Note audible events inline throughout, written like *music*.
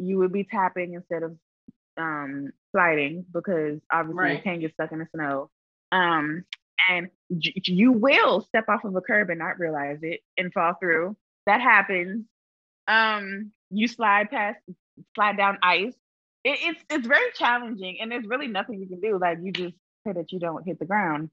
you would be tapping instead of um, sliding because obviously Right. you can get stuck in the snow. Um, and j- you will step off of a curb and not realize it and fall through. That happens. Um, you slide past, slide down ice. It, it's it's very challenging, and there's really nothing you can do. Like you just pray that you don't hit the ground.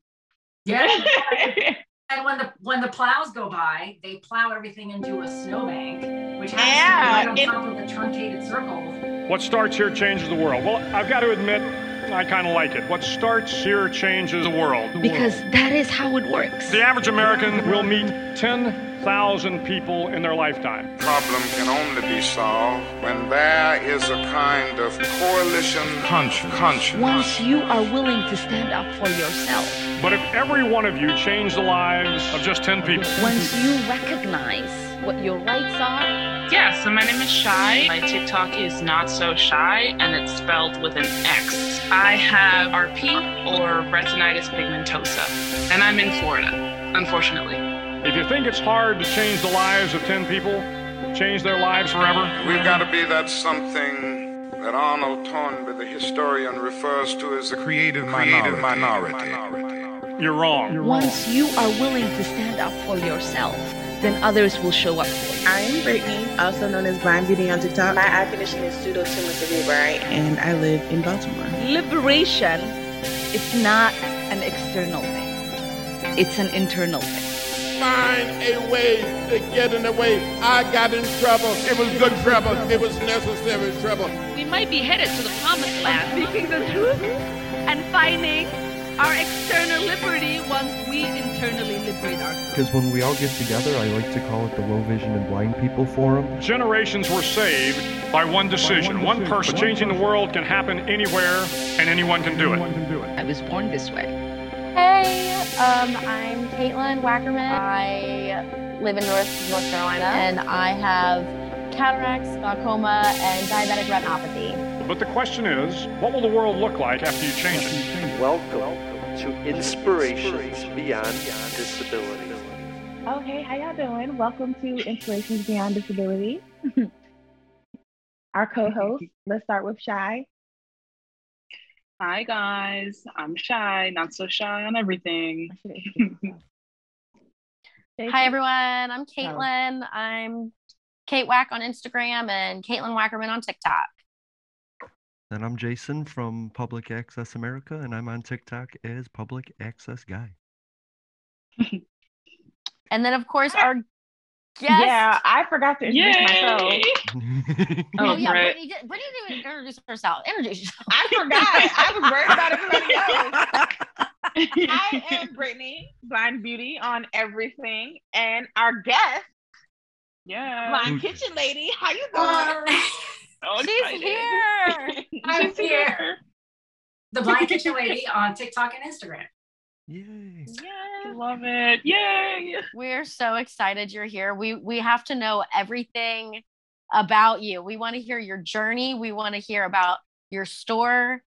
Yeah. *laughs* And when the when the plows go by, they plow everything into a snowbank, which happens Yeah, to be right on top of the truncated circle. What starts here changes the world. Well, I've got to admit, I kind of like it. What starts here changes the world. Because that is how it works. The average American will meet 10,000 people in their lifetime. problem can only be solved when there is a kind of coalition conscience. conscience. Once you are willing to stand up for yourself, But if every one of you change the lives of just 10 people, once you recognize what your rights are, Yeah, so my name is Shy. My TikTok is not so shy, and it's spelled with an X. I have RP or retinitis pigmentosa, and I'm in Florida, unfortunately. If you think it's hard to change the lives of 10 people, change their lives forever, We've got to be that something that Arnold Toynbee, the historian, refers to as the creative minority. minority. you're wrong. once you are willing to stand up for yourself, then others will show up for you. I'm Brittany, also known as Blind Beauty on TikTok. My eye condition is pseudotumor cerebri, and I live in Baltimore. Liberation is not an external thing, it's an internal thing. Find a way to get in the way. I got in trouble. It was good trouble. It was necessary trouble. We might be headed to the promised land, speaking the truth and finding our external liberty once we internally liberate ourselves. Because when we all get together, I like to call it the Low Vision and Blind People Forum. Generations were saved by one decision. One person. Changing the world can happen anywhere, and anyone can do it. I was born this way. Hey, um, I'm Caitlin Wackerman. I live in North North Carolina, and I have cataracts, glaucoma, and diabetic retinopathy. But the question is, what will the world look like after you change it? Welcome to Inspirations Beyond Disability. Oh, hey, how y'all doing? Welcome to Inspirations Beyond Disability. *laughs* Our co-host. Let's start with Shy. Hi, guys. I'm Shy, not so shy on everything. *laughs* Hi, everyone. I'm Caitlin. I'm Kate Wack on Instagram and Caitlin Wackerman on TikTok. And I'm Jason from Public Access America, and I'm on TikTok as Public Access Guy. And then, of course, our guest. Yeah, I forgot to introduce myself. Yay! *laughs* Oh, Oh, yeah, Brett. Brittany, did, Brittany didn't even introduce herself. Introduce yourself. I forgot. I was worried about everybody else. *laughs* I am Brittany, Blind Beauty on everything, and our guest, Yeah. Blind Kitchen Lady. How you uh, doing? Oh, *laughs* She's excited. here. I'm She's here. The Blind Kitchen Lady on TikTok and Instagram. Yay! I love it. Yay. We're so excited you're here. We we have to know everything about you. We want to hear your journey. We want to hear about your store.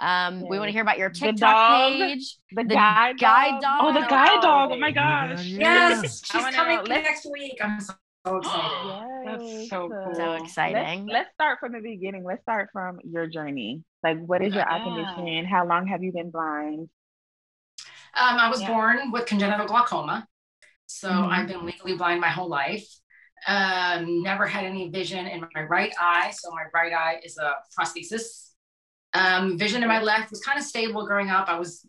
Um, we want to hear about your The TikTok dog, page. The, The guide, guide dog. Oh, the dog. guide dog. Oh my gosh. yeah. Yes, she's coming know. Next week. I'm so, *gasps* so excited. That's so cool. So Let's, exciting. let's start from the beginning. Let's start from your journey. Like, what is your eye Yeah. condition? How long have you been blind? Um, I was Yeah. born with congenital glaucoma, so Mhm. I've been legally blind my whole life. Um, never had any vision in my right eye, so my right eye is a prosthesis. Um, vision in my left was kind of stable growing up. I was,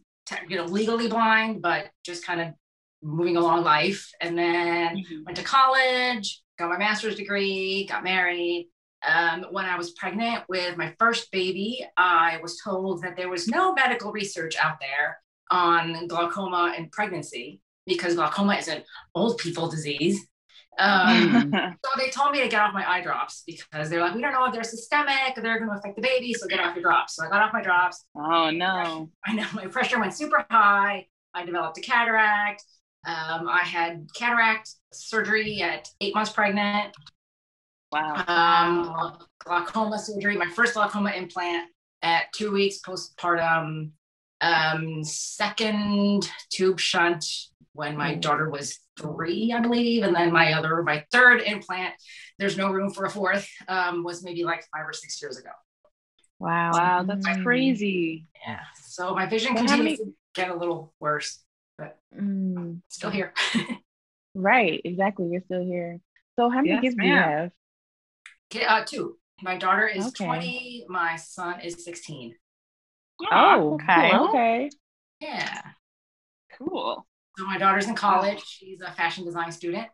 you know, legally blind, but just kind of moving along life. And then Mhm. went to college, got my master's degree, got married. Um, when I was pregnant with my first baby, I was told that there was no medical research out there on glaucoma and pregnancy because glaucoma is an old people disease. Um, *laughs* so they told me to get off my eye drops because they're like, we don't know if they're systemic, they're going to affect the baby, so get off your drops. So I got off my drops. oh no. I know my pressure went super high. I developed a cataract. Um, I had cataract surgery at eight months pregnant. Wow. Um, glaucoma surgery, my first glaucoma implant at two weeks postpartum. Um, second tube shunt when my daughter was three, I believe. And then my other, my third implant, there's no room for a fourth, um, was maybe like five or six years ago. Wow. Wow, that's Mm. crazy. Yeah. So my vision So continues many- to get a little worse, but Mm, still here. *laughs* right, exactly. You're still here. So how many Yes, kids do you have? Okay, uh, two. My daughter is Okay. 20. My son is 16. Oh, okay. cool, okay. Yeah. Cool. So my daughter's in college. She's a fashion design student.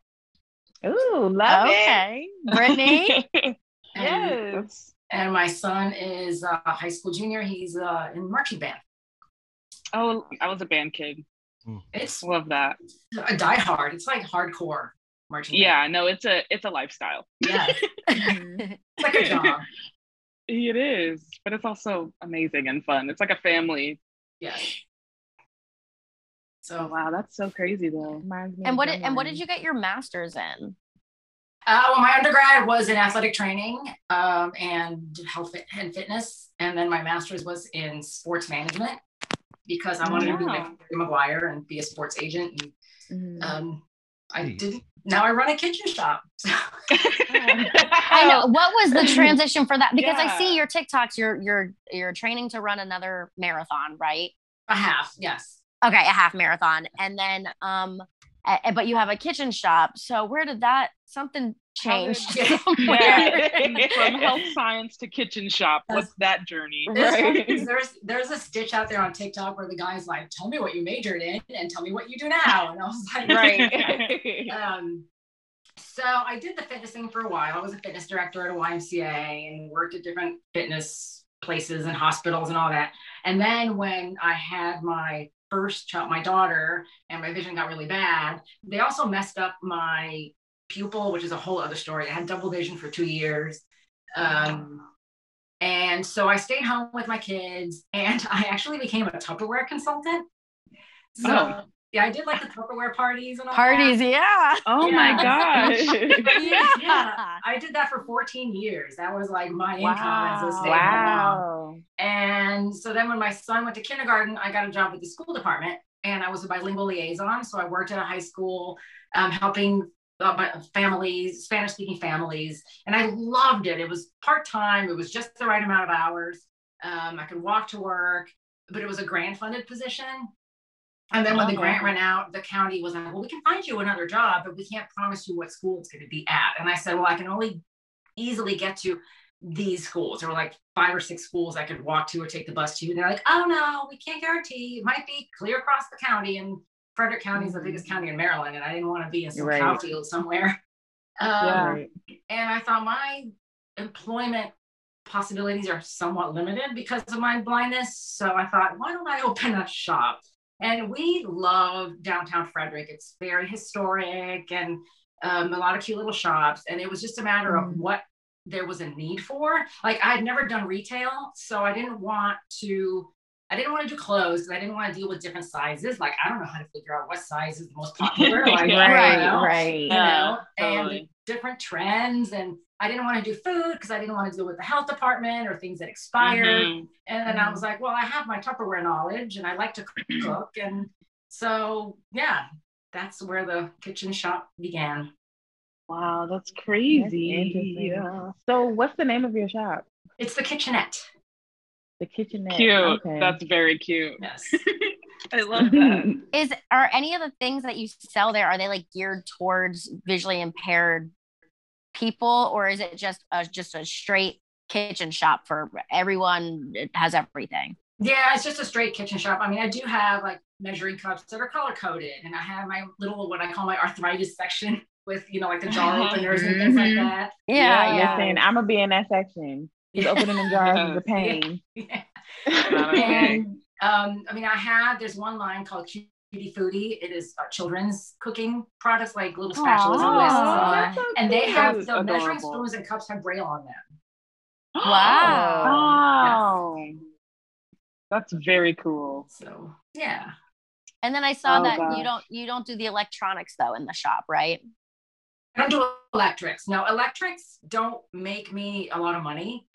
Ooh, love Okay. *laughs* Brittany? it. *laughs* And, yes. and my son is a high school junior. He's uh, in marching band. Oh, I was a band kid. It's Love that. a die hard. It's like hardcore marching Yeah, no, it's a it's a lifestyle. Yeah. *laughs* it's like a job. It is, but it's also amazing and fun. It's like a family. Yes. Oh So, wow, that's so crazy though. And what did, and what did you get your master's in? uh, well, my undergrad was in athletic training um, and health fit- and fitness. And then my master's was in sports management because I wanted to be like Wow. Jerry Maguire and be a sports agent. And Mhm. um, I didn't, now I run a kitchen shop. *laughs* So, I know. What was the *clears throat* transition for that? Because I see your TikToks. You're you're you're training to run another marathon, right? a half, yes. Okay, a half marathon, and then um, a- a- but you have a kitchen shop. So where did that something change? *laughs* *laughs* Yeah. From health science to kitchen shop. What's that journey? It's funny there's there's a stitch out there on TikTok where the guy's like, "Tell me what you majored in, and tell me what you do now." And I was *laughs* like, Right. Um, so I did the fitness thing for a while. I was a fitness director at a YMCA and worked at different fitness places and hospitals and all that. And then when I had my first child, my daughter, and my vision got really bad, they also messed up my pupil, which is a whole other story. I had double vision for two years. Um, and so I stayed home with my kids and *laughs* I actually became a Tupperware consultant. So Oh. yeah, I did like the Tupperware parties and all Parties, that. yeah. Oh my Yeah. gosh. *laughs* Yeah. Yeah, *laughs* I did that for 14 years. That was like my income as a Wow. stay-at-home mom. Wow. And so then when my son went to kindergarten, I got a job with the school department and I was a bilingual liaison. So I worked at a high school um, helping uh, my- families, Spanish speaking families. And I loved it. It was part time, it was just the right amount of hours. Um, I could walk to work, but it was a grant funded position. And then when the grant ran out, the county was like, well, we can find you another job, but we can't promise you what school it's going to be at. And I said, well, I can only easily get to these schools. There were like five or six schools I could walk to or take the bus to. And they're like, oh no, we can't guarantee. It might be clear across the county. And Frederick County is the biggest county in Maryland. And I didn't want to be in some Right. cow field somewhere. *laughs* Um, Right. And I thought my employment possibilities are somewhat limited because of my blindness. So I thought, why don't I open a shop? And we love downtown Frederick. It's very historic and um, a lot of cute little shops. And it was just a matter of Mhm. what there was a need for. Like I'd never done retail, so I didn't want to. I didn't want to do clothes because I didn't want to deal with different sizes. Like I don't know how to figure out what size is the most popular. *laughs* Like, you Right, know? right. you know, and totally. different trends. And I didn't want to do food because I didn't want to deal with the health department or things that expired. Mhm. And then I was like, well, I have my Tupperware knowledge and I like to cook. And so, yeah, that's where the kitchen shop began. Wow, that's That's crazy. interesting. Yeah. So what's the name of your shop? It's the kitchenette. The kitchenette. Cute. Okay. That's very cute. Yes. *laughs* I love *laughs* that. Is are any of the things that you sell there are they like geared towards visually impaired people, or is it just a just a straight kitchen shop for everyone? It has everything. Yeah, it's just a straight kitchen shop. I mean, I do have like measuring cups that are color coded, and I have my little what I call my arthritis section *laughs* with you know like the jar Uh-huh. openers and things like Mhm. that. Yeah, yeah. Listen, I'm gonna be in that section. Just opening them jars is a *laughs* pain. *laughs* Yeah. *laughs* Not okay. and um, I mean, I have there's one line called Cutie Foodie. It is uh, children's cooking products like little spatulas and Aw, whisks, and, that's so and they have That's the measuring spoons and cups have braille on them. *gasps* Wow. Wow. That's very cool. So yeah, And then I saw Oh, that gosh. you don't you don't do the electronics though in the shop, right? I don't do electrics. No, electrics don't make me a lot of money.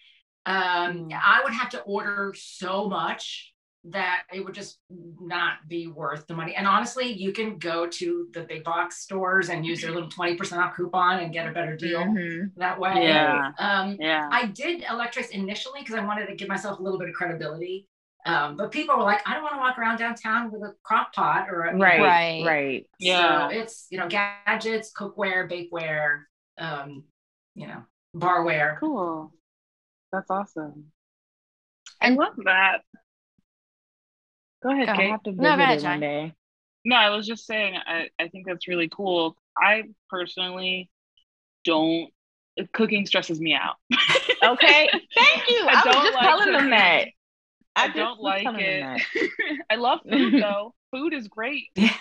Um, Mm. I would have to order so much that it would just not be worth the money. And honestly, you can go to the big box stores and use their little 20% off coupon and get a better deal Mhm. that way. Yeah. Um, Yeah. I did electrics initially because I wanted to give myself a little bit of credibility. Um, but people were like, I don't want to walk around downtown with a crock pot or a, you know, Right, Right. right. Yeah. It's you know gadgets, cookware, bakeware, um, you know, barware. Cool. That's awesome. I love that. Go ahead, Go I have to visit No, ahead, it one day. No, I was just saying, I, I think that's really cool. I personally don't, cooking stresses me out. *laughs* Okay, thank you. I I, was don't just like telling them that. I, just don't like it. *laughs* I love food *laughs* though. Food is great, that.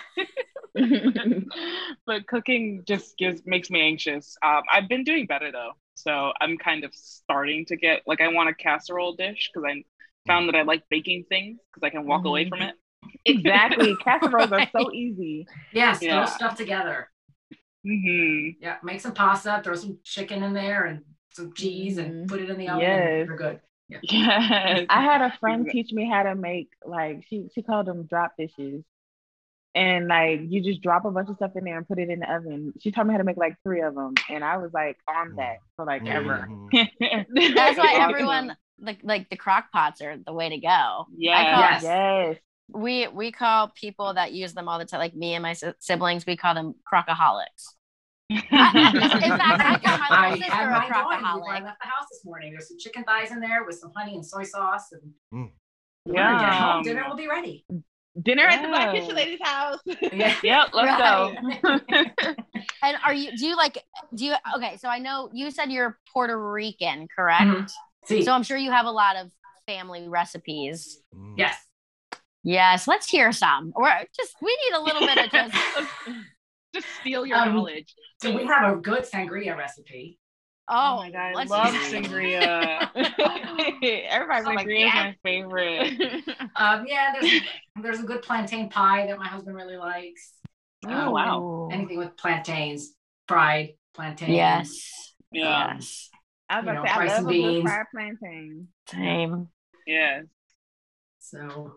*laughs* but cooking just gives makes me anxious. Um, I've been doing better though, so I'm kind of starting to get like I want a casserole dish because I found that I like baking things because I can walk away from it. exactly. *laughs* Casseroles are so easy. Yes, Yeah. throw stuff together. hmm Yeah, make some pasta, throw some chicken in there and some cheese and Mhm. put it in the oven. Yes. And you're good. *laughs* Yes. I had a friend teach me how to make like she she called them drop dishes. And like you just drop a bunch of stuff in there and put it in the oven. She taught me how to make like three of them, and I was like on that for like ever. Mhm. *laughs* That's why everyone like like the crock pots are the way to go. Yeah. Call, Yes. Yes. We we call people that use them all the time, like me and my si- siblings, we call them crockaholics. *laughs* In fact, I call my I little sister had a mine going before I crockaholic. left the house this morning. There's some chicken thighs in there with some honey and soy sauce, and Mm. when I get home, Yum. dinner will be ready. Dinner at the Black Kitchen Lady's house. Yeah. *laughs* Yep, let's go. *laughs* And are you? Do you like? Do you? Okay, so I know you said you're Puerto Rican, correct? Mhm. See, So I'm sure you have a lot of family recipes. Mm. yes. Yes, let's hear some. Or just we need a little bit of *laughs* just. Just steal your Um, knowledge. So we have a good sangria recipe. Oh, my god, I love hear it. sangria. *laughs* Everybody's like, Sangria is yeah. my favorite. *laughs* Um, yeah, there's there's a good plantain pie that my husband really likes. Oh, wow. Anything with plantains, fried plantains. Yes. Yeah. Yes. I was You about know, to say, I love a good beans. fried plantain. Same. Yeah. So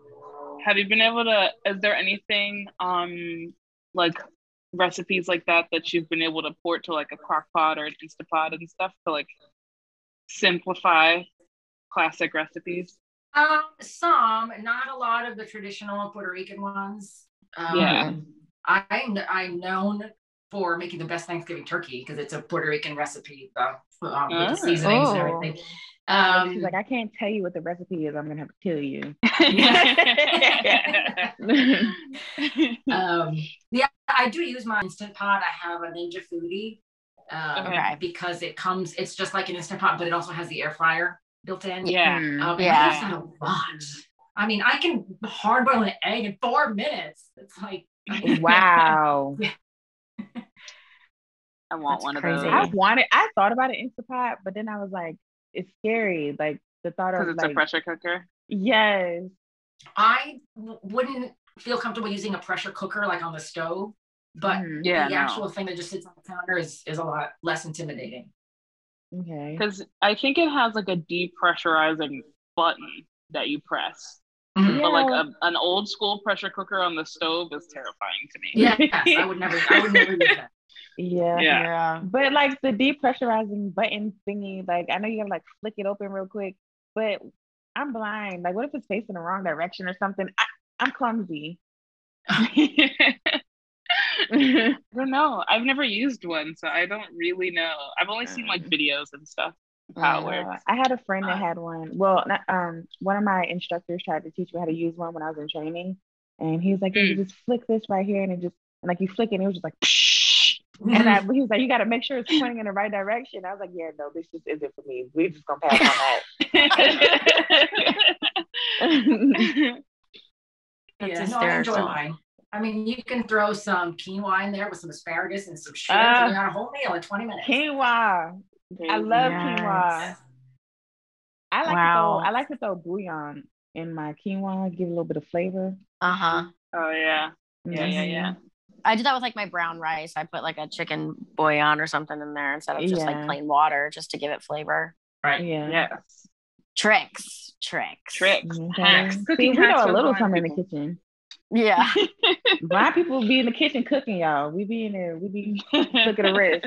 Have you been able to? Is there anything um like recipes like that that you've been able to port to like a crock pot or an Instapot and stuff to like simplify classic recipes? um, some, not a lot of the traditional Puerto Rican ones. Um, Yeah. I'm I'm known for making the best Thanksgiving turkey because it's a Puerto Rican recipe uh, um, with Ah. the seasonings and Oh. Everything. She's Um, like, I can't tell you what the recipe is. I'm gonna have to kill you. *laughs* *laughs* um, yeah, I do use my instant pot. I have a Ninja Foodi um, Okay. because it comes. It's just like an instant pot, but it also has the air fryer built in. yeah. Mm. Um, Yeah. yeah. a lot. I mean, I can hard boil an egg in four minutes. It's like *laughs* wow. I want That's one crazy. of those. I wanted. I thought about an Instapot, but then I was like, it's scary. Like the thought of Because of it's like, a pressure cooker. yes, I w- wouldn't feel comfortable using a pressure cooker like on the stove, but Mhm. Yeah, the no. actual thing that just sits on the counter is is a lot less intimidating. okay. Because I think it has like a depressurizing button that you press. Mhm. But like a, an old school pressure cooker on the stove is terrifying to me. Yes, I *laughs* would never. I would never use that. Yeah. Yeah. But like the depressurizing button thingy, like I know you gotta like flick it open real quick, but I'm blind. Like, what if it's facing the wrong direction or something? I, I'm clumsy. *laughs* *laughs* I don't know. I've never used one, so I don't really know. I've only seen like videos and stuff of how it Uh, works. I had a friend that had one. Well, um, one of my instructors tried to teach me how to use one when I was in training, and he was like, "You just flick this right here," and it just and like you flick it, and it was just like, and I, *laughs* he was like, "You got to make sure it's pointing in the right direction." I was like, "Yeah, no, this just isn't for me. We're just gonna pass on that." *laughs* Yeah, no, I enjoy mine. I mean, you can throw some quinoa in there with some asparagus and some shrimp, Ah. and you got a whole meal in 20 minutes. quinoa. I love Yes. quinoa. I like Wow. to throw I like to throw bouillon in my quinoa, give it a little bit of flavor. Uh huh. oh yeah. Yeah, yeah, yeah. I do that with like my brown rice. I put like a chicken bouillon or something in there instead of just Yeah. like plain water, just to give it flavor. Right. Yeah. Yes. Tricks, tricks, tricks, Okay. hacks, See, cooking we know a little blind something in the kitchen. Yeah. *laughs* Blind people be in the kitchen cooking, y'all. We be in there. We be looking at wrist.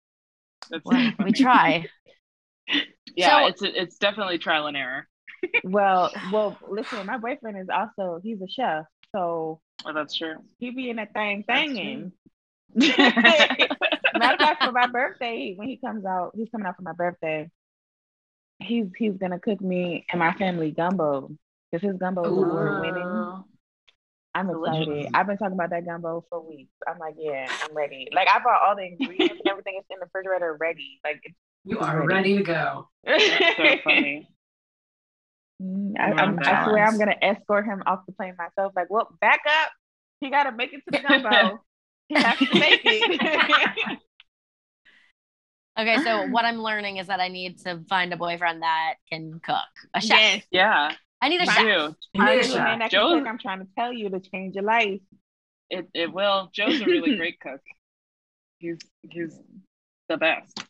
*laughs* That's Well, *laughs* we try. yeah, So- it's it's definitely trial and error. Well, well, listen, my boyfriend is also he's a chef, so Oh, that's true. he be in that thing thinging. Matter of fact, for my *laughs* birthday, when he comes out, he's coming out for my birthday. He's he's gonna cook me and my family gumbo because his gumbo is award winning. I'm Delicious. excited. I've been talking about that gumbo for weeks. I'm like, yeah, I'm ready. Like I bought all the ingredients and everything is in the refrigerator ready. Like it's You are ready to go. *laughs* That's so funny. Mm, I, I'm, I swear. I'm gonna escort him off the plane myself. Like, well, back up. He gotta make it to the gumbo. he has to make it. *laughs* Okay, so what I'm learning is that I need to find a boyfriend that can cook. A chef. yes. Yeah, I need a me chef. too. You need a you a man shot. that can Joe- cook. I'm trying to tell you to change your life. It it will. Joe's a really *laughs* great cook. He's he's the best.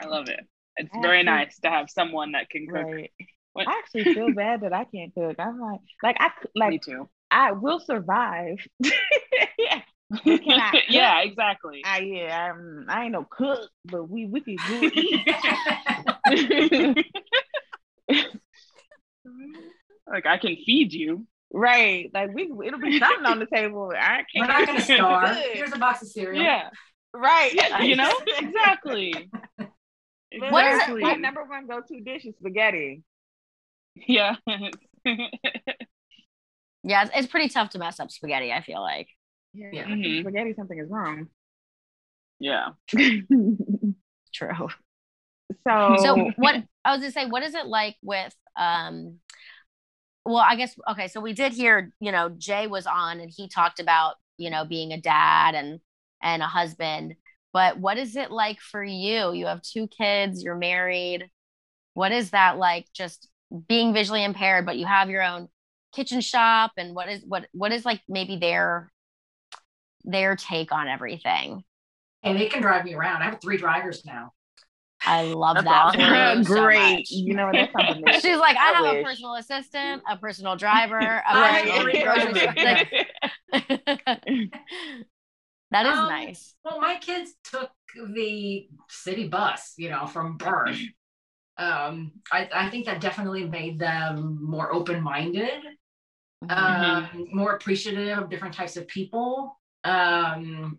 I love it. It's very nice to have someone that can cook. Right. What- I actually feel bad that I can't cook. I'm like, like I c- Me like too. I will survive. *laughs* yeah. I *laughs* yeah, exactly. I yeah, I'm, I ain't no cook, but we we can do it. like I can feed you. right. Like we it'll be something on the table. I can't *laughs* We're can't gonna starve. Good. Here's a box of cereal. Yeah, Right. you know exactly. But What is my- Exactly. My number one go-to dish is spaghetti. Yeah. *laughs* Yeah, it's, it's pretty tough to mess up spaghetti, I feel like. Yeah. Yeah. Mhm. Spaghetti, something is wrong. yeah. *laughs* True. so, So *laughs* what I was gonna say, what is it like with um well, I guess okay, so we did hear, you know, Jay was on and he talked about, you know, being a dad and and a husband. But what is it like for you? You have two kids, you're married. What is that like just being visually impaired, but you have your own kitchen shop and what is what what is like maybe their their take on everything? And they can drive me around. I have three drivers now. I love That's that. awesome. you so great. much. you know that's something. that- *laughs* She's like, I, I have a personal assistant, a personal driver, a I personal agree. grocery. Like, *laughs* that is Um, nice. Well, my kids took the city bus, you know, from birth. Um, I, I think that definitely made them more open-minded, um, more appreciative of different types of people. Um,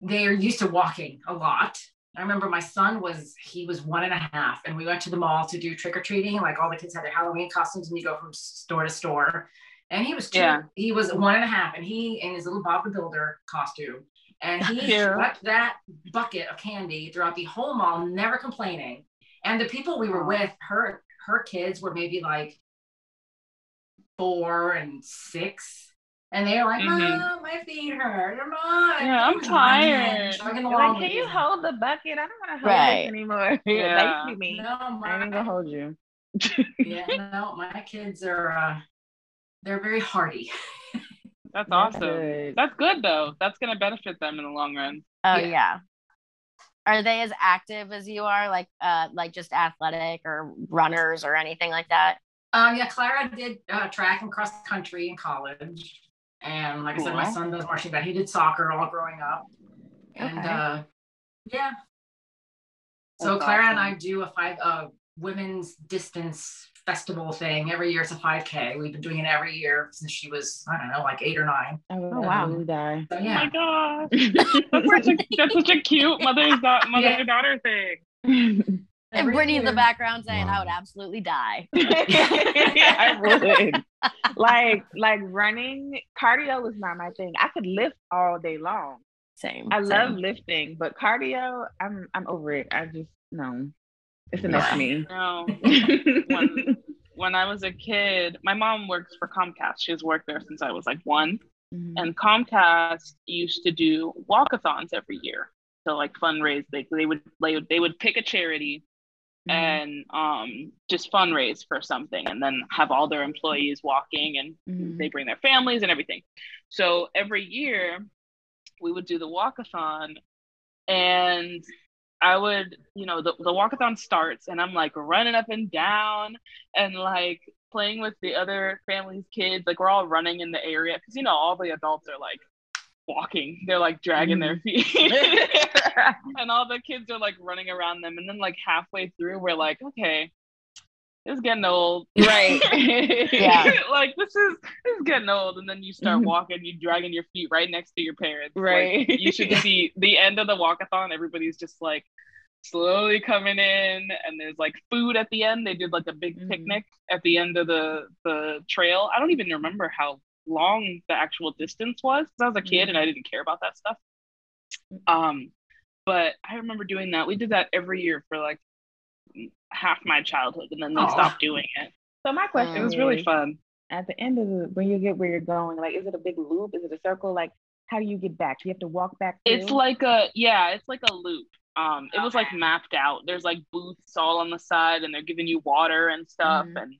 they're used to walking a lot. I remember my son was he was one and a half, and we went to the mall to do trick or treating. Like all the kids had their Halloween costumes, and you go from store to store. And he was two, Yeah. he was one and a half, and he in his little Bob the Builder costume, and he *laughs* Cute. swept that bucket of candy throughout the whole mall, never complaining. And the people we were with, her her kids were maybe like four and six. And they were like, Mhm. Mom, my feet hurt. Mom, Yeah, I'm tired. Chugging You're along like, with can you hold the bucket? I don't want to hold Right. this anymore. *laughs* Yeah. Like me. No, I ain't my, gonna hold you. yeah, no, my kids are uh, they're very hardy. That's That's awesome. good. That's good though. That's gonna benefit them in the long run. Oh yeah. yeah. Are they as active as you are, like uh like just athletic or runners or anything like that? Um, yeah, Clara did uh, track and cross country in college, and like I said, my son does marching band. He did soccer all growing up, and Okay. uh, yeah. So That's Clara and. I do a five uh women's distance festival thing every year. It's a five k. We've been doing it every year since she was I don't know like eight or nine. I would Oh, wow. Oh, absolutely die. So Oh my yeah, gosh. *laughs* That's such a that's such a cute mother's *laughs* da- mother Yeah. daughter thing. *laughs* And Every Brittany in the background saying, I would absolutely die. I would. like like running, cardio is not my thing. I could lift all day long. Same. I same. love lifting, but cardio, I'm I'm over it. I just no. It's enough for me. No. *laughs* When when I was a kid, my mom works for Comcast. She's worked there since I was like one. Mhm. And Comcast used to do walkathons every year to like fundraise. They they would they would they would pick a charity Mhm. and um just fundraise for something and then have all their employees walking and Mhm. they bring their families and everything. So every year we would do the walkathon and I would, you know, the, the walkathon starts and I'm like running up and down and like playing with the other family's kids. Like we're all running in the area because you know all the adults are like walking. They're like dragging their mm. feet. *laughs* *laughs* and all the kids are like running around them. And then like halfway through, we're like, okay, it's getting old. *laughs* Right. *laughs* Yeah. like this is this is getting old. And then you start walking, you dragging your feet right next to your parents. Like, Right. you should see the end of the walkathon, everybody's just like slowly coming in and there's like food at the end. They did like a big Mhm. picnic at the end of the the trail. I don't even remember how long the actual distance was. I was a kid and I didn't care about that stuff. Um, but I remember doing that. We did that every year for like half my childhood, and then they Aw. stopped doing it. So my question It was really fun. At the end of the, when you get where you're going, like, is it a big loop? Is it a circle? Like, how do you get back? You have to walk back. It's like a yeah, it's like a loop. Um, it was like mapped out. There's like booths all on the side, and they're giving you water and stuff, Mhm. and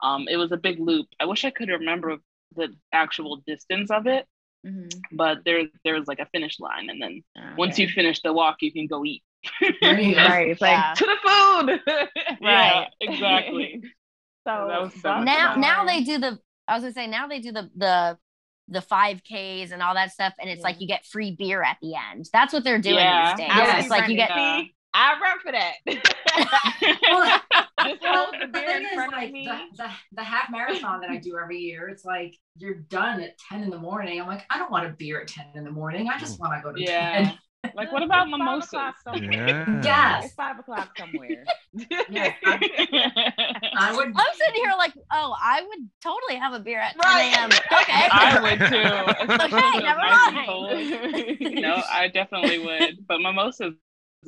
um, it was a big loop. I wish I could remember the actual distance of it, Mhm. but there there's like a finish line, and then once you finish the walk, you can go eat. There *laughs* right, it's Yeah. like to the food. *laughs* Yeah, exactly. *laughs* So so now fun. now they do the I was gonna say now they do the the the 5Ks and all that stuff, and it's like you get free beer at the end. That's what they're doing Yeah. these days. Yes. It's like you get Yeah. See, I run for that. Well, well, the the thing is, like the, the, the half marathon that I do every year, it's like you're done at 10 in the morning. I'm like, I don't want a beer at 10 in the morning. I just mm. want to go to Yeah. bed. Like what about It's five mimosas? o'clock somewhere. Yeah. Yes. It's five o'clock somewhere. Yes, *laughs* I would. I'm sitting here like, oh, I would totally have a beer at 10 Right. a.m. Okay. I would too. *laughs* Okay, never nice mind. *laughs* No, I definitely would. But mimosas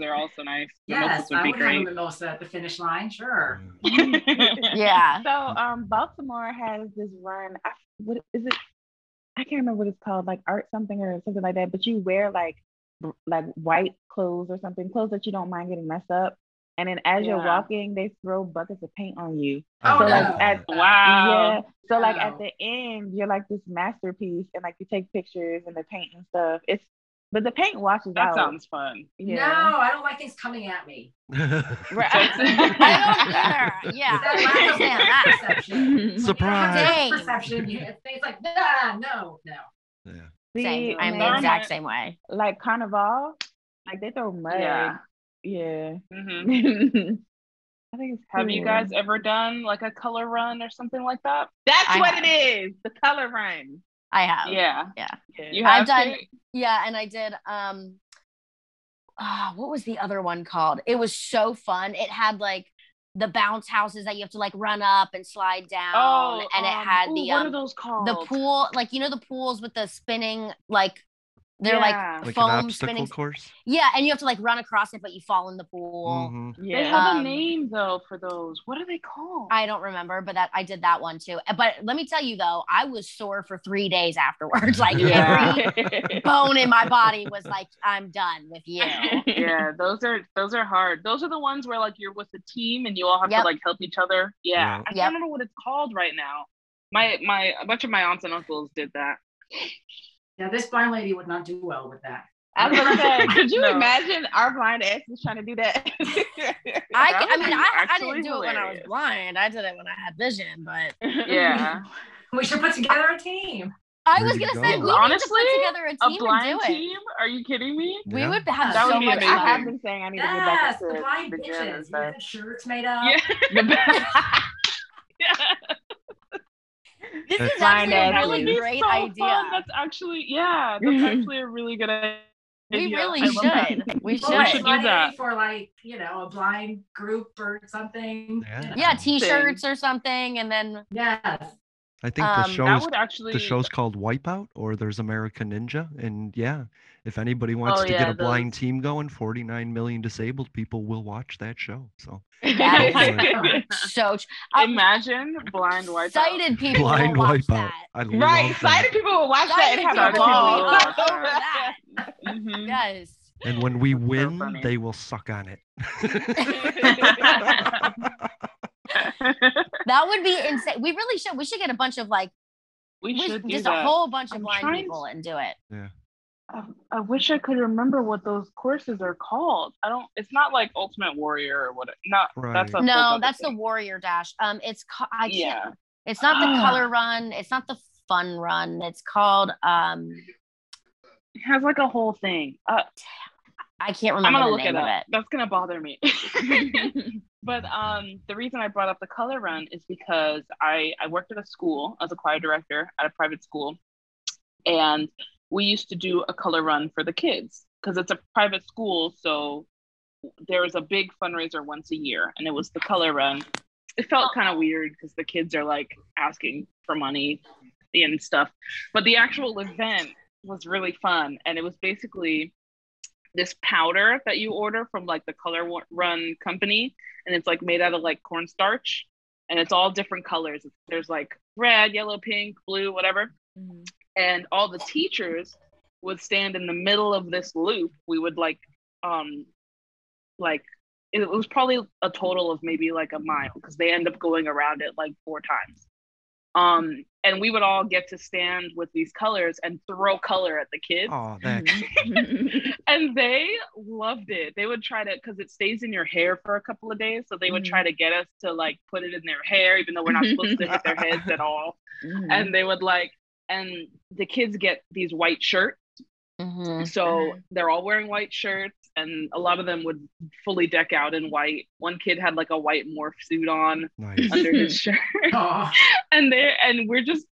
are also nice. Yes, Mimosas would I be would have a mimosa at the finish line. Sure. yeah. So um, Baltimore has this run. I, what is it? I can't remember what it's called, like art something or something like that. But you wear like br- like white clothes or something, clothes that you don't mind getting messed up. And then as you're walking, they throw buckets of paint on you. Oh, so no. like at *laughs* Wow. yeah, so like at the end, you're like this masterpiece, and like you take pictures and the paint and stuff. It's but the paint washes That out. sounds fun. No. I don't like things coming at me. *laughs* Right. *laughs* I don't either. Yeah. That I lack of perception. When you don't have Surprise. depth Same. Perception. You, it's, it's like, nah, no, no. yeah. See, Same. I'm and the then, exact same way. like carnival, like they throw mud. Yeah. Yeah. hmm *laughs* I think it's Have you guys ever done like a color run or something like that? That's I what have. it is. The color run. I have. Yeah. Yeah. Yeah. You I've have done- to? Yeah, and I did um ah, what was the other one called? It was so fun. It had like the bounce houses that you have to like run up and slide down Oh, and it um, had ooh, the are um those called? the pool like you know the pools with the spinning like they're Yeah. like Like an foam obstacle spinning course. yeah and you have to like run across it but you fall in the pool Mhm. They Yeah. have a Um, name though for those. What are they called? I don't remember, but that I did that one too. But let me tell you though, I was sore for three days afterwards. *laughs* Like Yeah. every *laughs* bone in my body was like, I'm done with you. *laughs* yeah, those are those are hard. Those are the ones where like you're with a team and you all have Yep. to like help each other. Yeah, Yeah. I can't Yep. remember what it's called right now. My my a bunch of my aunts and uncles did that. Yeah, this blind lady would not do well with that. I was gonna say, *laughs* could you No. imagine our blind asses trying to do that? *laughs* *laughs* I, That I mean, I, I didn't do it when I was blind. I did it when I had vision, but Yeah, We should put together a team. I There was gonna say we Honestly, need to put together a a team and blind do it. team? Are you kidding me? We Yeah. would have That would so be much amazing. I have been saying I need to get back Yes, into the blind the bitches. and You stuff. know, the shirts made up. Yeah. This That's is actually a really That'd great so idea. Fun. That's actually yeah. That's *laughs* actually a really good idea. We really I love that. should. We Well, We should. should do that. for like you know a blind group or something. Yeah. Yeah, t-shirts or something, and then Yes. I think the Um, That show's actually the show's called Wipeout, or there's American Ninja, and yeah, if anybody wants Oh, to yeah, get a blind team going, 49 million disabled people will watch that show. So *laughs* That *laughs* so tr- uh, Imagine blind wipeout. sighted people blind will watch Wipeout. that. I love Right, that. sighted people will watch that Sighted and have people a will ball. be all over that. Mhm. Yes. And when we That's so win, they will suck on it. *laughs* *laughs* That would be insane. We really should. We should get a bunch of like we we- should do just that. a whole bunch of I'm blind trying people and do it. Yeah. Um, I wish I could remember what those courses are called. I don't. It's not like Ultimate Warrior or what. Not that's a no, that's thing. the Warrior Dash. Um, it's ca- I can't. Yeah. It's not the Ah. color run. It's not the fun run. It's called um. It has like a whole thing. Uh, I can't remember. I'm gonna the look name it of up. it. That's gonna bother me. *laughs* *laughs* but um, the reason I brought up the color run is because I I worked at a school as a choir director at a private school, and we used to do a color run for the kids because it's a private school. So there was a big fundraiser once a year, and it was the color run. It felt kind of weird because the kids are like asking for money and stuff, but the actual event was really fun, and it was basically this powder that you order from like the color run company and it's like made out of like cornstarch and it's all different colors. There's like red yellow pink blue whatever. And all the teachers would stand in the middle of this loop. We would like um like it was probably a total of maybe like a mile because they end up going around it like four times um and we would all get to stand with these colors and throw color at the kids Oh, that. Mm-hmm. *laughs* and they loved it. They would try to because it stays in your hair for a couple of days, so they would mm-hmm. try to get us to like put it in their hair, even though we're not supposed to hit their heads at *laughs* all. Mm-hmm. And they would like, and the kids get these white shirts, Mm-hmm. so they're all wearing white shirts, and a lot of them would fully deck out in white. One kid had like a white morph suit on Nice. under his *laughs* shirt, *laughs* and they and we're just.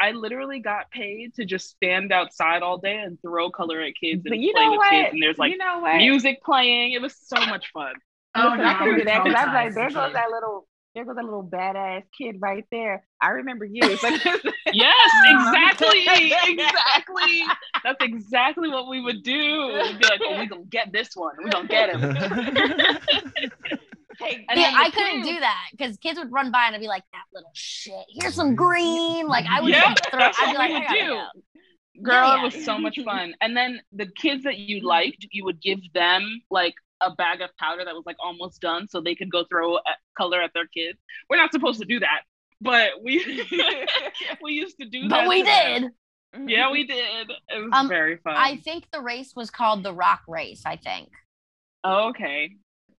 I literally got paid to just stand outside all day and throw color at kids and But you play know with what? kids. And there's like you know what? music playing. It was so much fun. oh Listen, no, I couldn't do that because I was like, there as a goes that little, there goes that little badass kid right there. I remember you. Like, *laughs* Yes, exactly, exactly. That's exactly what we would do. We'd be like, oh, we gonna get this one. We gonna get him. *laughs* hey, yeah, I couldn't do that because kids would run by and I'd be like, "That little shit. Here's some green." Like I would Yeah, throw. that's I'd be what like, we would do. go." Girl, Yeah, it was so much fun. And then the kids that you liked, you would give them like a bag of powder that was like almost done so they could go throw color at their kids. We're not supposed to do that, but we *laughs* *laughs* we used to do that. But we did. them. Did. Yeah, we *laughs* did. It was Um, very fun. I think the race was called the Rock Race. I think. oh, okay.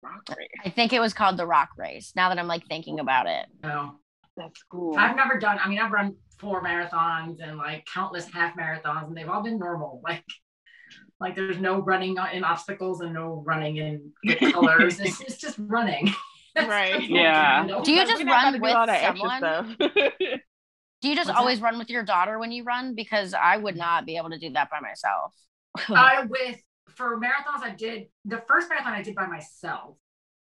Rock race. I think it was called the Rock Race. Now that I'm like thinking about it. No. That's cool. I've never done. I mean, I've run four marathons and like countless half marathons, and they've all been normal. *laughs* Like, like there's no running in obstacles and no running in *laughs* colors. it's, it's just running. Right. Yeah. Do you just run gonna do with someone? Stuff. Do you just What's always run with your daughter when you run? Because I would not be able to do that by myself. *laughs* I with for marathons, I did the first marathon I did by myself.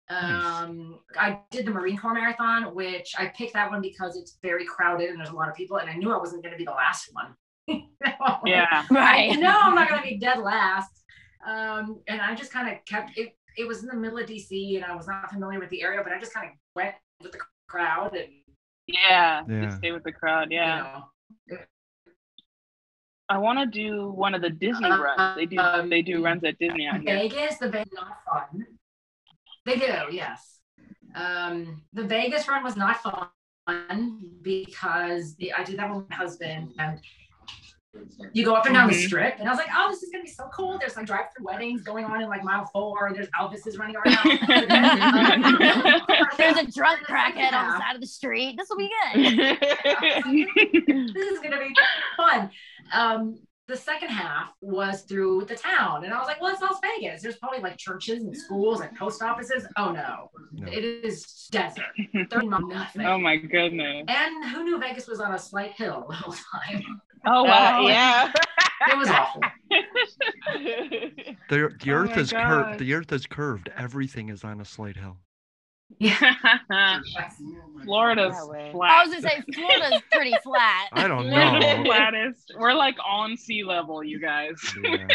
Um, I did the Marine Corps marathon, which I picked that one because it's very crowded and there's a lot of people, and I knew I wasn't going to be the last one. *laughs* yeah. I know I'm not going to be dead last. Um, and I just kind of kept it. It was in the middle of DC, and I was not familiar with the area, but I just kind of went with the crowd and Yeah. Yeah. Stay with the crowd. Yeah. you know. I want to do one of the Disney Uh, runs. They do. um, they do runs at Disney out here. Vegas, the Vegas not fun. They do, yes. Um, the Vegas run was not fun because the, I did that with my husband and you go up and down the Mhm. strip and I was like, oh, this is gonna be so cool. There's like drive-through weddings going on in like mile four. There's Elvises running around. *laughs* There's a drunk *laughs* crackhead on the side of the street. This will be *laughs* good. this is gonna be fun. Um, the second half was through the town, and I was like, "Well, it's Las Vegas. There's probably like churches and schools and post offices." Oh no, No. it is desert. There's nothing. oh my goodness. And who knew Vegas was on a slight hill the whole time? Oh wow, Oh. yeah. *laughs* It was awful. The, the Oh earth is curved. The earth is curved. Everything is on a slight hill. *laughs* Yeah. Florida's That way. I was gonna say Florida's pretty flat. I don't We're know. *laughs* flattest. We're like on sea level, you guys. Yeah.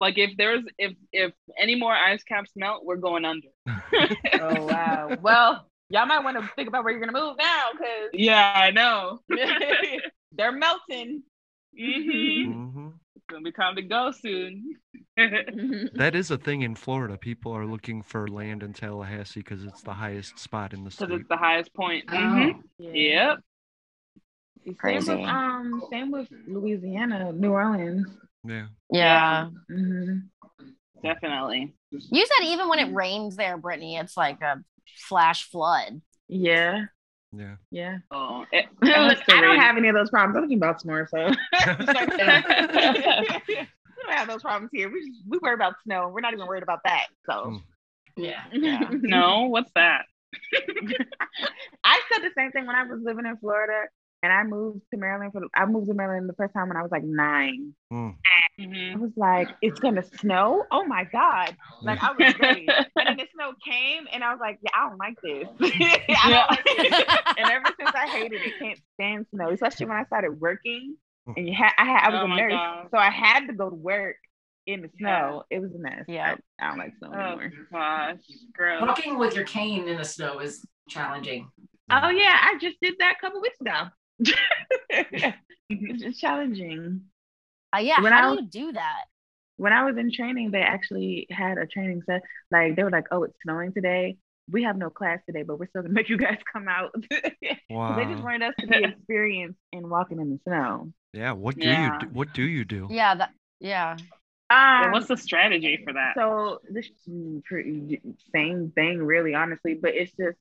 Like if there's if if any more ice caps melt, we're going under. Oh wow. Well, y'all might want to think about where you're gonna move now, because Yeah, I know. They're melting. hmm hmm It's gonna be time to go soon. That is a thing in Florida. People are looking for land in Tallahassee because it's the highest spot in the state. Because it's the highest point. Oh. Mhm. Yep. Same with, um, same with Louisiana, New Orleans. Yeah. Yeah. hmm Definitely. You said even when it rains there, Brittany, it's like a flash flood. Yeah. Yeah. Yeah. Oh, *laughs* it, Look, I don't have any of those problems. I'm in Baltimore, so *laughs* *laughs* we don't have those problems here. We just, we worry about snow. We're not even worried about that. So hmm. Yeah. Yeah. No, what's that? I said the same thing when I was living in Florida, and I moved to Maryland. For I moved to Maryland the first time when I was like nine. Mm. I was like, "It's gonna snow! Oh my god!" Like I was ready, and then the snow came, and I was like, "Yeah, I don't like this." *laughs* I don't like this. *laughs* And ever since I hated it, can't stand snow, especially when I started working. And you had, I had, I was Oh a nurse, God. so I had to go to work in the snow. It was a mess. Yeah. I, I don't like snow Oh anymore. gosh, gross. Walking with your cane in the snow is challenging. Oh yeah, I just did that a couple weeks ago. It's just challenging. Uh, yeah. When how I- do you do that? When I was in training, they actually had a training set. Like they were like, "Oh, it's snowing today. We have no class today, but we're still gonna *laughs* make you guys come out." *laughs* 'Cause They just wanted us to be *laughs* experienced in walking in the snow. Yeah. What do Yeah. you do? What do you do? Yeah. That. Yeah. Yeah, Um, what's the strategy for that? So this pretty same thing, really, honestly. But it's just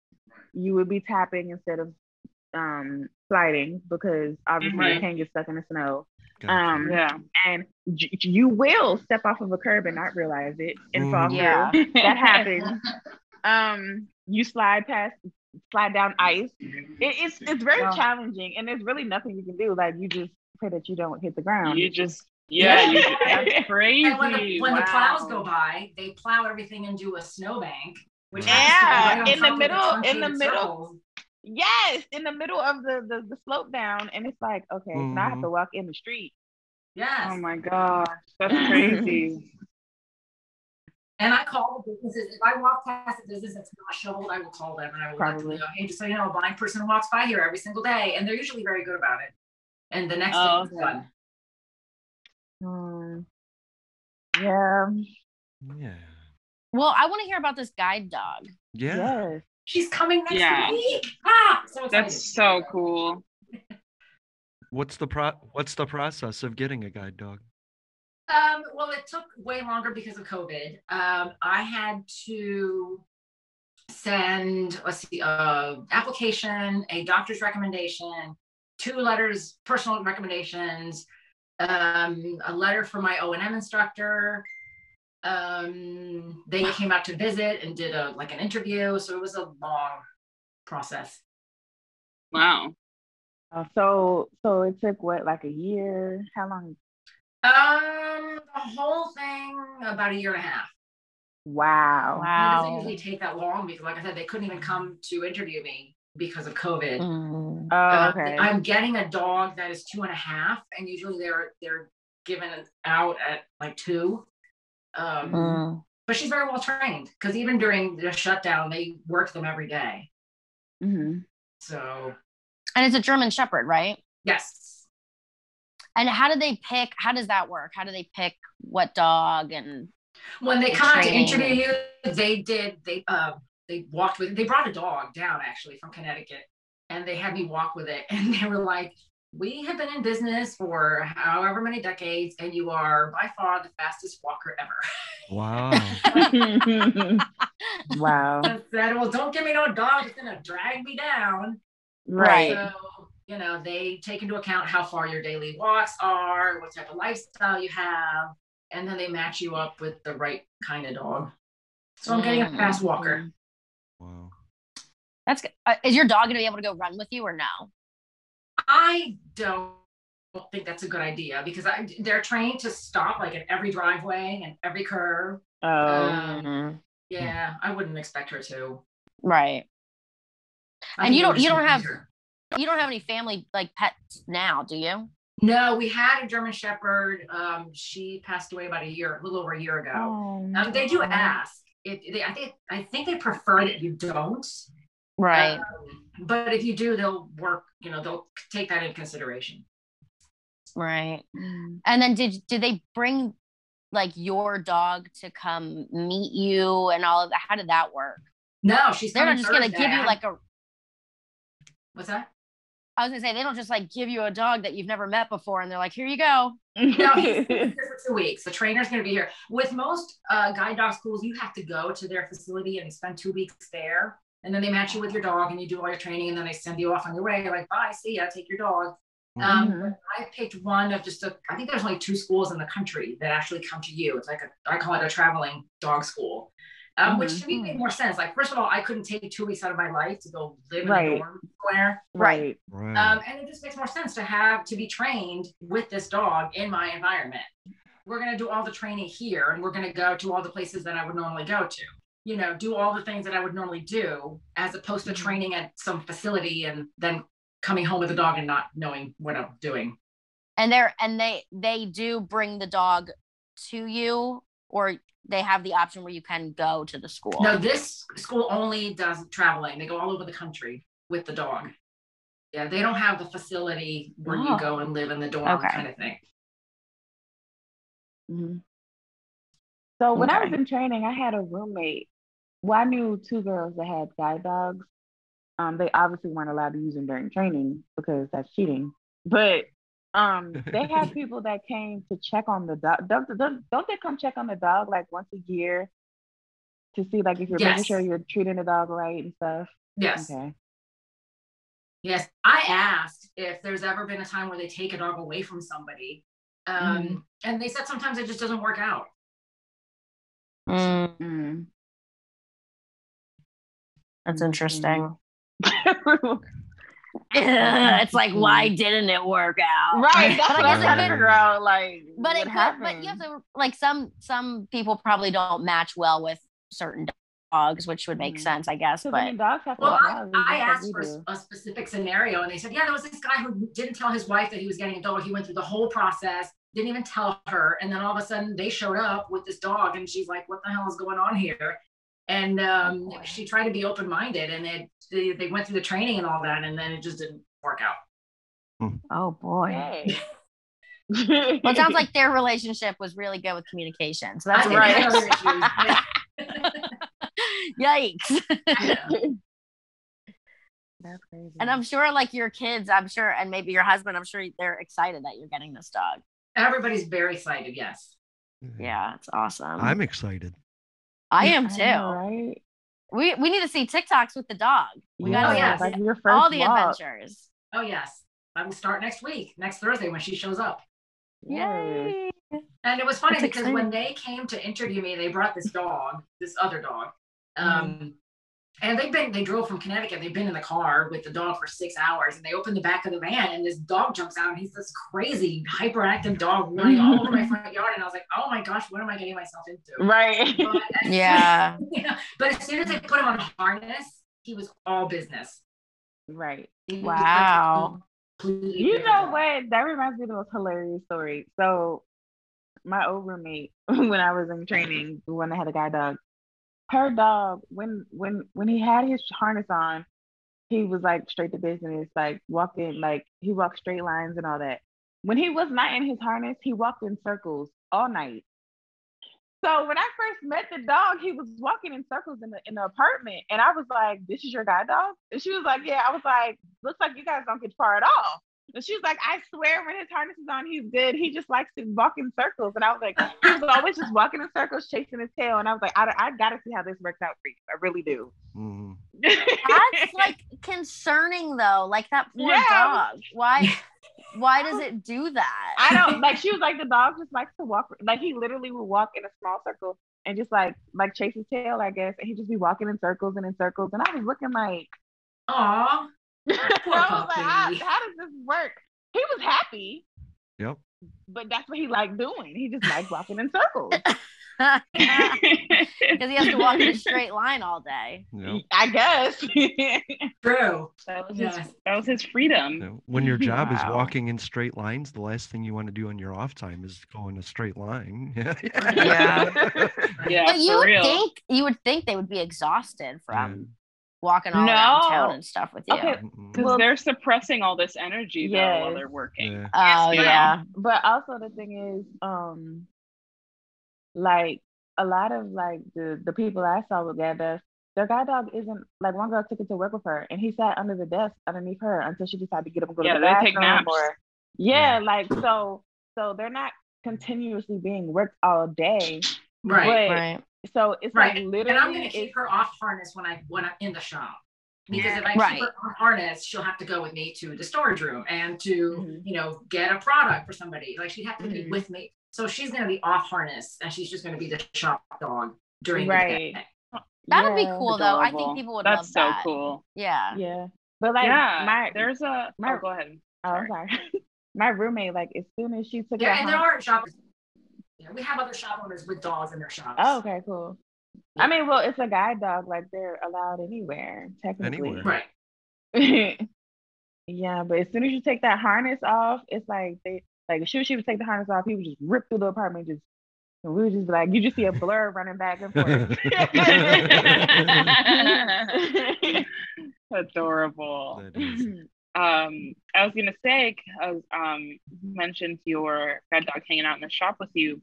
you would be tapping instead of um sliding because obviously Right. you can't get stuck in the snow. Gotcha. Um, yeah. and j- you will step off of a curb and not realize it and fall Mhm. Yeah. That *laughs* happens. Um, you slide past, slide down ice. It, it's it's very Wow. challenging, and there's really nothing you can do. Like you just pray that you don't hit the ground. You just *laughs* yeah, you, that's crazy. And when the when the plows go by, they plow everything into a snowbank, which Yeah, happens to be right on in the top of middle- in the middle. Circles. Yes, in the middle of the the, the slope down, and it's like okay, so now I have Mhm. to walk in the street. Yes. Oh my gosh, that's crazy. And I call the businesses. If I walk past a business that's not shoveled, I will call them and I will let them know, hey, just so you know, a blind person walks by here every single day. And they're usually very good about it. And the next Oh, day it's okay. done. Hmm. Yeah. Yeah. Well, I want to hear about this guide dog. Yeah. Yes. She's coming next Yeah. week. Ah, so. That's so cool. *laughs* What's the pro? What's the process of getting a guide dog? Um, well, it took way longer because of COVID. Um, I had to send let's see, uh, application, a doctor's recommendation, two letters, personal recommendations, um, a letter from my O and M instructor. Um, they came out to visit and did a like an interview, so it was a long process. Wow. Uh, so so it took what like a year? How long? Um, the whole thing about a year and a half. Wow. It Wow. doesn't usually take that long because, like I said, they couldn't even come to interview me because of COVID. Mm. Oh, Uh, okay. I'm getting a dog that is two and a half, and usually they're they're given out at like two. Um, Mm. But she's very well trained because even during the shutdown, they work them every day. hmm So And it's a German Shepherd, right? yes, And how do they pick? How does that work? How do they pick what dog? And when they The come to interview you, they did they uh they walked with they brought a dog down actually from Connecticut, and they had me walk with it, *laughs* and they were like. We have been in business for however many decades, and you are by far the fastest walker ever. Wow. *laughs* wow. I said, well, don't give me no dog that's gonna drag me down. Right. So, you know, they take into account how far your daily walks are, what type of lifestyle you have, and then they match you up with the right kind of dog. So I'm getting a fast walker. wow. that's good. Uh, is your dog going to be able to go run with you or no? I don't think that's a good idea because I, they're trained to stop like at every driveway and every curve. Oh. Um, yeah, I wouldn't expect her to. Right. I And you don't- you don't have-. You don't have any family like pets now, do you? No, we had a German Shepherd. Um, she passed away about a year, a little over a year ago. Oh, Um, they do ask. If they, I think, I think they prefer that you don't. Right. Um, but if you do, they'll work. You know, they'll take that into consideration. right. Mm. And then did did they bring like your dog to come meet you and all of that? How did that work? No, she's. They're not coming just gonna give you like a What's that? I was gonna say they don't just like give you a dog that you've never met before, and they're like, "Here you go." no, *laughs* he's here for two weeks. The trainer's going to be here. With most uh, guide dog schools, you have to go to their facility and spend two weeks there, and then they match you with your dog, and you do all your training, and then they send you off on your way. You're like, "Bye, see ya, take your dog." Um, Mhm. I picked one of just a. I think there's only two schools in the country that actually come to you. It's like a. I call it a traveling dog school. Um, Which to me made more sense. Like, first of all, I couldn't take two weeks out of my life to go live in Right. a dorm somewhere. Right. Right. Um, and it just makes more sense to have to be trained with this dog in my environment. We're going to do all the training here and we're going to go to all the places that I would normally go to. You know, do all the things that I would normally do as opposed to training at some facility and then coming home with the dog and not knowing what I'm doing. And they're and they they do bring the dog to you, or they have the option where you can go to the school. No, this school only does traveling. They go all over the country with the dog. Yeah, they don't have the facility where Oh. you go and live in the dorm Okay. kind of thing. Mhm. So when I was in training, I had a roommate. Well, I knew two girls that had guide dogs. Um, they obviously weren't allowed to use them during training because that's cheating. But um, they had *laughs* people that came to check on the dog. Don't, don't, don't they come check on the dog like once a year to see like if you're making sure you're treating the dog right and stuff? Yes. Okay. Yes, I asked if there's ever been a time where they take a dog away from somebody. Um, Mhm. And they said sometimes it just doesn't work out. Mm, Mm. That's interesting. *laughs* it's like, why didn't it work out? Right. That's *laughs* But I what I'm trying to figure out. Like, but it what could, but you have to like some some people probably don't match well with certain dogs, which would make Mhm. sense, I guess. Because I But dogs have to Well, walk I, I asked for do. a specific scenario, and they said, yeah, there was this guy who didn't tell his wife that he was getting a dog. He went through the whole process, didn't even tell her, and then all of a sudden they showed up with this dog, and she's like, "What the hell is going on here?" And um, boy. she tried to be open minded, and it, they they went through the training and all that, and then it just didn't work out. oh boy. Hey. *laughs* Well, it sounds like *laughs* their relationship was really good with communication. So that's think right. they had. Yikes. *laughs* Yeah. That's crazy. and I'm sure like your kids, I'm sure, and maybe your husband, I'm sure they're excited that you're getting this dog. Everybody's very excited. Yes. Yeah, it's awesome. I'm excited. I am too. I know, right? We we need to see TikToks with the dog. We Yeah, gotta yes. like your first all the walk. adventures. Oh yes. I will start next week, next Thursday when she shows up. Yay. And it was funny That's because when they came to interview me, they brought this dog, this other dog. Um, And they've been, they drove from Connecticut. They've been in the car with the dog for six hours and they opened the back of the van and this dog jumps out and he's this crazy hyperactive dog running all over my *laughs* front yard. And I was like, oh my gosh, what am I getting myself into? Right. But *laughs* *laughs* Yeah. But as soon as they put him on harness, he was all business. right. Wow. You know what? That reminds me of the most hilarious story. So, my old roommate, when I was in training, when that had a guide dog, her dog, when when when he had his harness on, he was like straight to business, like walking, like he walked straight lines and all that. When he was not in his harness, he walked in circles all night. So when I first met the dog, he was walking in circles in the in the apartment, and I was like, "This is your guide dog?" And she was like, "Yeah." I was like, "Looks like you guys don't get far at all." And she was like, "I swear, when his harness is on, he's good. He just likes to walk in circles." And I was like, "He was always just walking in circles, chasing his tail." And I was like, "I, I gotta see how this works out for you. I really do." Mhm. That's *laughs* like concerning though. Like that poor Yeah, dog. Why *laughs* why does it do that? I don't like. *laughs* She was like, the dog just likes to walk. Like he literally would walk in a small circle and just like like chase his tail, I guess. And he'd just be walking in circles and in circles. And I was looking like, Aw. *laughs* I was like, how, how does this work? He was happy, Yep. but that's what he liked doing. He just liked walking in circles. *laughs* Because he has to walk in a straight line all day. Yep. *laughs* I guess. True. That was Yes. his that was his freedom. When your job is walking in straight lines, the last thing you want to do on your off time is go in a straight line. Yeah. Yeah, but you for would real. think you would think they would be exhausted from Yeah. Walking all around town and stuff with you. Okay. Because Well- they're suppressing all this energy though while they're working. Yeah. Oh you yeah. but also the thing is, um, like a lot of like the the people I saw with Gadas, their guide dog isn't like one girl took it to work with her and he sat under the desk underneath her until she decided to get up and go Yeah, to the they take bathroom naps. or yeah, like so so they're not continuously being worked all day. Right. But Right. So it's Right. like and literally I'm gonna it's- keep her off harness when I when I'm in the shop. Because if I Right. keep her on harness, she'll have to go with me to the storage room and to, Mhm. you know, get a product for somebody. Like she'd have to be Mhm. with me. So she's gonna be off harness and she's just gonna be the shop dog during Right. the day. That'd be yeah, cool though. I think people would That's love so that. cool. Yeah. Yeah. But like yeah, my there's a. my- oh, go ahead. oh sorry. *laughs* my roommate, like as soon as she took Yeah, that and there home- are shoppers. Yeah, we have other shop owners with dogs in their shops. Oh, okay, cool. I mean, well, it's a guide dog, like they're allowed anywhere, technically. Anywhere. Right. *laughs* yeah, but as soon as you take that harness off, it's like they like as soon as she would take the harness off, people just rip through the apartment, just and we would just be like, you just see a blur *laughs* running back and forth. *laughs* Adorable. That is. Um, I was gonna say, because um, you mentioned your guide dog hanging out in the shop with you.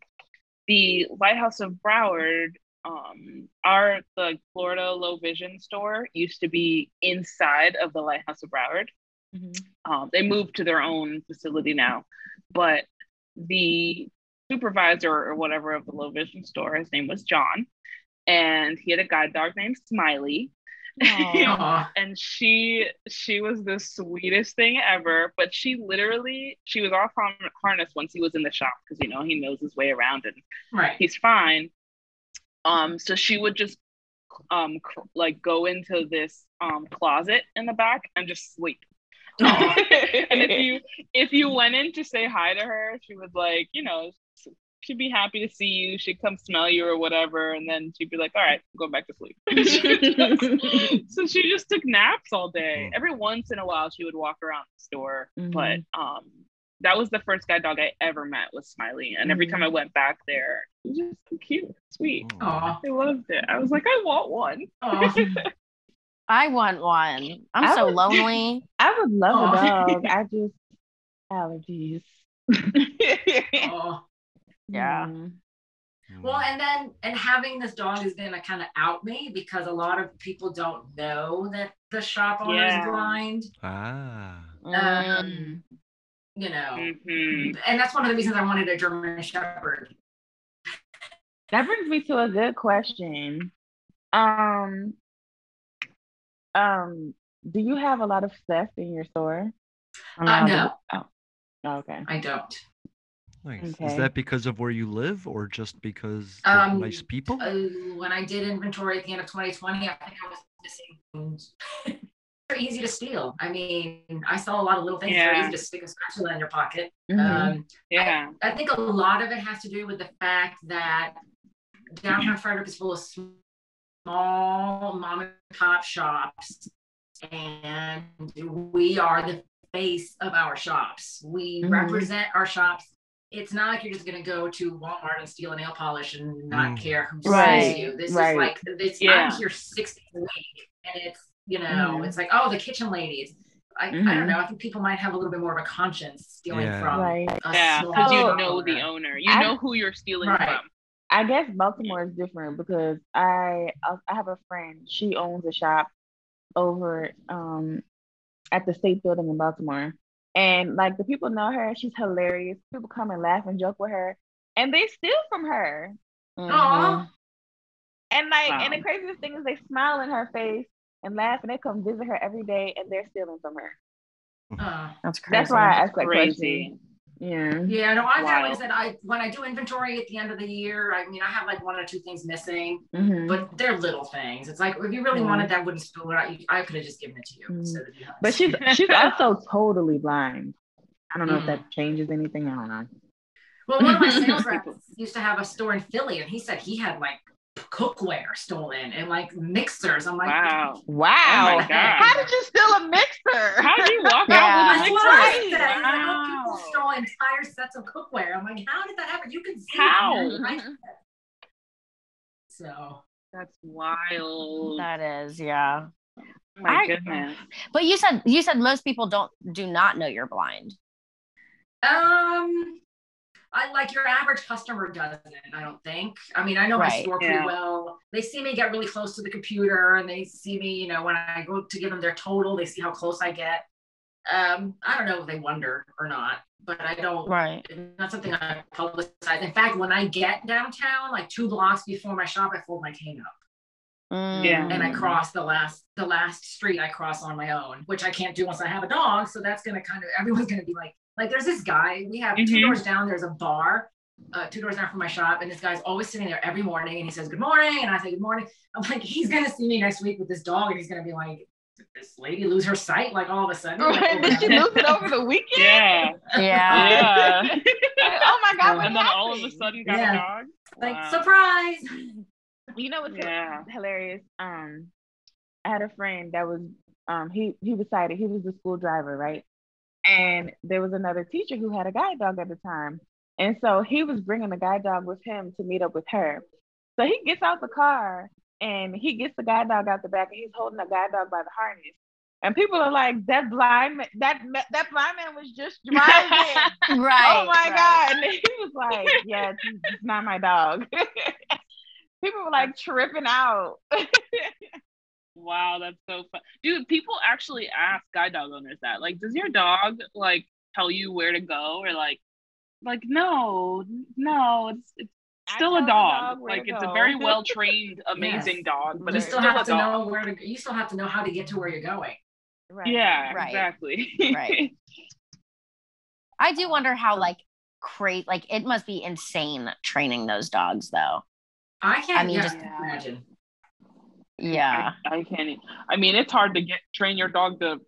The Lighthouse of Broward, um, our the Florida Low Vision store used to be inside of the Lighthouse of Broward. Mhm. Um, they moved to their own facility now, but the supervisor or whatever of the low vision store, his name was John, and he had a guide dog named Smiley. *laughs* And she she was the sweetest thing ever. But she literally she was off har- harness once he was in the shop because you know he knows his way around and Right. he's fine. Um, so she would just um cr- like go into this um closet in the back and just sleep. *laughs* and if you if you went in to say hi to her, she would like, you know, she'd be happy to see you. She'd come smell you or whatever, and then she'd be like, "All right, go back to sleep." *laughs* so she just took naps all day. Mm. Every once in a while, she would walk around the store, Mhm. but um, that was the first guide dog I ever met was Smiley, and every Mhm. time I went back there, it was just so cute, sweet. Aw. I loved it. I was like, I want one. *laughs* I want one. I'm I so would- lonely. *laughs* I would love Aw. a dog. I just allergies. Aw. Yeah. Mm. Well, and then and having this dog is gonna kind of out me because a lot of people don't know that the shop owner is Yeah. blind. Ah. Um, you know, hmm and that's one of the reasons I wanted a German Shepherd. That brings me to a good question. Um, um, do you have a lot of theft in your store? Uh, no, Oh, okay. I don't. Nice. Is that because of where you live or just because Um, nice people? Uh, when I did inventory at the end of 2020, I think I was missing. things. *laughs* They're easy to steal. I mean, I saw a lot of little things. They're Yeah. easy to stick a spatula in your pocket. Mhm. Um, Yeah. I think a lot of it has to do with the fact that downtown Frederick is full of small mom and pop shops, and we are the face of our shops. We Mhm. represent our shops. It's not like you're just gonna go to Walmart and steal a nail polish and not Mm. care who Right, sees you. This right. is like this. Yeah. I'm here six days a week, and it's you know, Mhm. it's like oh, the kitchen ladies. I, I Mhm. don't know. I think people might have a little bit more of a conscience stealing Yeah. from Right. a Yeah, because you shop know the owner. owner. You I- know who you're stealing Right. from. I guess Baltimore is different because I I have a friend. She owns a shop over um at the State Building in Baltimore, and like the people know her. She's hilarious. People come and laugh and joke with her, and they steal from her. Aw. And like, and the craziest thing is they smile in her face and laugh, and they come visit her every day, and they're stealing from her. Uh, That's crazy. That's why I asked that Crazy. question. Yeah. yeah, no, I've Wild. always said I when I do inventory at the end of the year, I mean I have like one or two things missing, Mhm. but they're little things. It's like if you really Yeah. wanted that wooden spoon, I, I could have just given it to you Mhm. you. But she's *laughs* she's also totally blind. I don't know if Mm. that changes anything. I don't know. well, one of my *laughs* sales reps used to have a store in Philly, and he said he had like cookware stolen and like mixers. I'm like, Wow. Wow. Oh my God. How did you steal a mixer? How did you walk Yeah. out with a mixer? said. He's like, oh, people Wow. stole entire sets of cookware. I'm like, how did that happen? You can see How? So That's wild. That is, yeah. My I- goodness. But you said you said most people don't do not know you're blind. Um, I like your average customer doesn't. I don't think. I mean, I know my store pretty Yeah. well. They see me get really close to the computer, and they see me. You know, when I go to give them their total, they see how close I get. Um, I don't know if they wonder or not, but I don't. Right. It's not something I publicize. In fact, when I get downtown, like two blocks before my shop, I fold my cane up Yeah. and I Mm. cross the last the last street I cross on my own, which I can't do once I have a dog. So that's gonna kind of everyone's gonna be like, like there's this guy. We have two Mhm. doors down. There's a bar, uh, two doors down from my shop, and this guy's always sitting there every morning, and he says good morning, and I say good morning. I'm like, he's gonna see me next week with this dog, and he's gonna be like, did this lady lose her sight like all of a sudden? Like, Did she lose it over the weekend? Yeah. Yeah. Yeah. *laughs* oh my god! what and then all of a sudden got Yeah. a dog. like Wow. surprise. You know what's Yeah. hilarious? Um, I had a friend that was um he he was sighted. He was the school driver, right? And there was another teacher who had a guide dog at the time, and so he was bringing the guide dog with him to meet up with her. So he gets out the car and he gets the guide dog out the back, and he's holding the guide dog by the harness. And people are like, "That blind man, that that blind man was just *laughs* driving." Right. oh my right. god! And he was like, "Yeah, it's, it's not my dog." *laughs* people were like tripping out. *laughs* Wow, that's so fun. Dude, people actually ask guide dog owners that. Like, does your dog like tell you where to go? Or like like no, no, it's it's still a dog. dog like to it's a very *laughs* well trained, amazing Yes. dog, but you it's still still have a to dog. know where to. You still have to know how to get to where you're going. Right. Yeah, Right. exactly. Right. *laughs* I do wonder how like great like it must be insane training those dogs though. I can't I mean, yeah, just- imagine. Yeah. I, I can't. I mean, it's hard to get train your dog to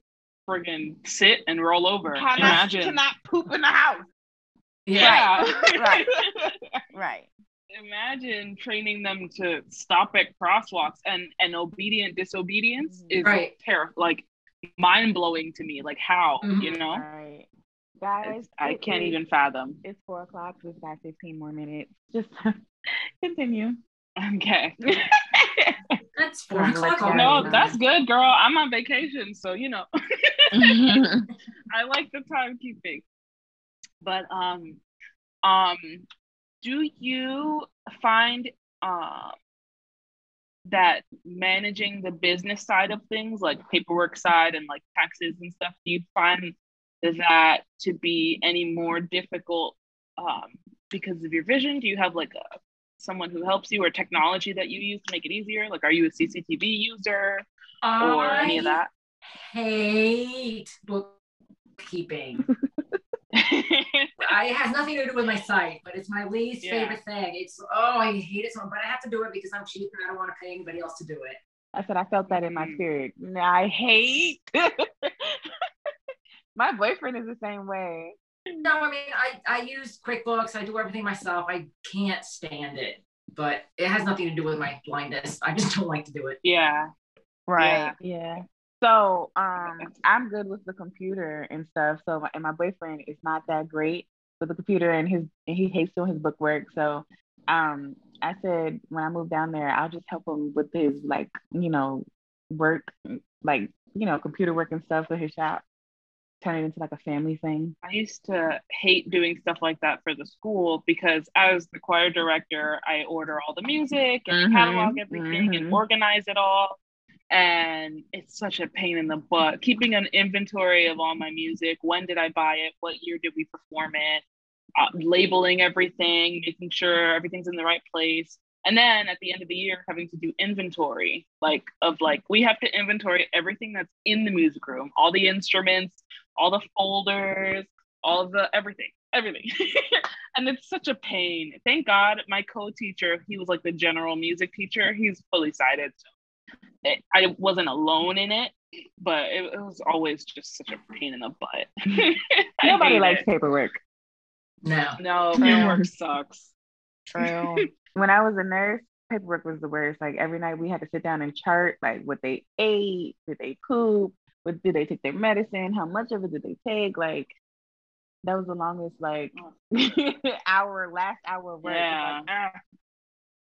friggin' sit and roll over. Cannot, Imagine. cannot poop in the house. yeah. *laughs* Right. Right. Imagine training them to stop at crosswalks and and obedient disobedience is Right. terror like mind blowing to me. Like how Mhm. you know? Right. Guys, I can't even fathom. It's four o'clock. We've got 15 more minutes. Just *laughs* continue. Okay. *laughs* That's four o'clock. No, that's good, girl. I'm on vacation, so you know. *laughs* I like the timekeeping. But um um do you find um that managing the business side of things like paperwork side and like taxes and stuff do you find that to be any more difficult um because of your vision do you have like a someone who helps you or technology that you use to make it easier like are you a cctv user or any of that hate bookkeeping. *laughs* I, it has nothing to do with my sight, but it's my least Yeah. favorite thing. It's oh, I hate it so much, but I have to do it because I'm cheap and I don't want to pay anybody else to do it. I said I felt that in my Mm. spirit. I hate. *laughs* my boyfriend is the same way. No, I mean I I use QuickBooks. I do everything myself. I can't stand it, but it has nothing to do with my blindness. I just *laughs* don't like to do it. yeah Right. Yeah. So um, I'm good with the computer and stuff. So my, and my boyfriend is not that great with the computer, and his and he hates doing his book work. So um, I said when I move down there, I'll just help him with his like you know work, like you know computer work and stuff for his shop. Turn it into like a family thing. I used to hate doing stuff like that for the school because as the choir director, I order all the music and Mhm, catalog everything mhm. and organize it all. And it's such a pain in the butt. Keeping an inventory of all my music. When did I buy it? What year did we perform it? Uh, labeling everything, making sure everything's in the right place. And then at the end of the year, having to do inventory, like of like we have to inventory everything that's in the music room, all the instruments, all the folders, all the everything, everything. *laughs* and it's such a pain. Thank God my co-teacher, he was like the general music teacher. He's fully sighted. So it, I wasn't alone in it, but it, it was always just such a pain in the butt. *laughs* Nobody likes it. paperwork. No. No, paperwork sucks. True. *laughs* when I was a nurse, paperwork was the worst. Like every night we had to sit down and chart like what they ate, did they poop, what did they take their medicine, how much of it did they take? Like that was the longest like *laughs* hour, last hour of work. Yeah. like.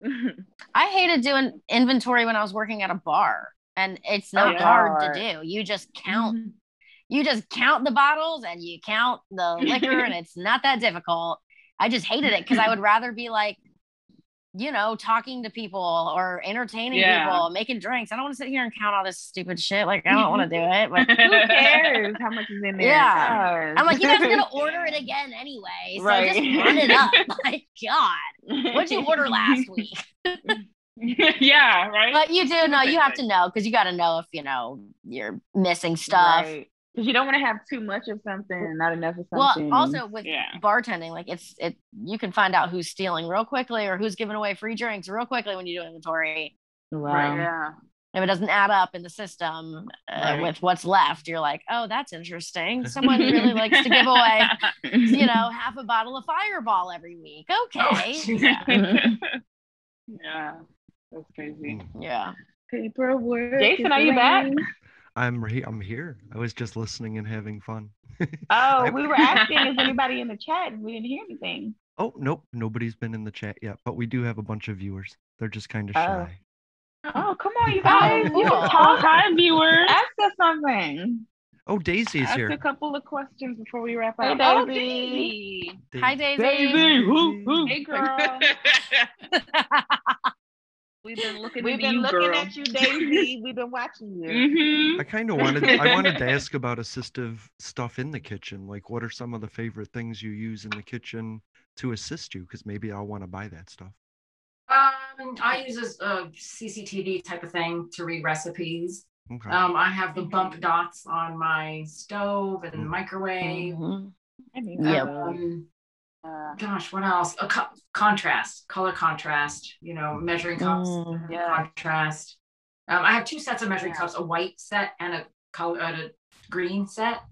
*laughs* I hated doing inventory when I was working at a bar, and it's not Yeah. hard to do. You just count. Mm-hmm. You just count the bottles and you count the liquor, and *laughs* it's not that difficult. I just hated it because I would rather be like, you know, talking to people or entertaining Yeah. people, making drinks. I don't want to sit here and count all this stupid shit. Like, I don't want to do *laughs* it. But *laughs* Who cares how much is in there? Yeah. Gosh. I'm like, you guys are gonna order it again anyway. *laughs* So Right. just run it up. My God, what'd you order last week? yeah, right. But you do know, you have to know because you got to know if you know you're missing stuff. Because you don't want to have too much of something and not enough of something. Well, also with Yeah. bartending, like it's it you can find out who's stealing real quickly or who's giving away free drinks real quickly when you do inventory. wow. yeah. If it doesn't add up in the system uh, Right. with what's left, you're like, oh, that's interesting. *laughs* Someone really likes to give away, *laughs* you know, half a bottle of Fireball every week. Okay, *laughs* yeah. yeah. That's crazy. yeah. Paperwork. Jason, are you back? Lame. I'm re- I'm here. I was just listening and having fun. *laughs* Oh, we were *laughs* asking is anybody in the chat and we didn't hear anything. Oh nope, nobody's been in the chat yet, but we do have a bunch of viewers. They're just kind of Oh. shy. Oh, come on, you guys. You cool. can talk. Hi, viewers. Ask us something. Oh, Daisy's Ask here. a couple of questions before we wrap Hey, up. Oh, Daisy. Daisy. Hi, Daisy. Daisy. Woo, woo. Hey, *laughs* girl. We've been looking We've at been you, looking girl. at you, Daisy. We've been watching you. Mm-hmm. I kind of wanted I *laughs* wanted to ask about assistive stuff in the kitchen. Like, what are some of the favorite things you use in the kitchen to assist you? Because maybe I'll want to buy that stuff. Um, I use a, a CCTV type of thing to read recipes. Okay. Um, I have the bump dots on my stove and Mm. microwave. Mhm. I need Yep. Um, Uh, gosh, what else? A co- contrast, color contrast. You know, measuring cups, Mm, yeah. contrast. Um, I have two sets of measuring Yeah. cups: a white set and a color, uh, a green set.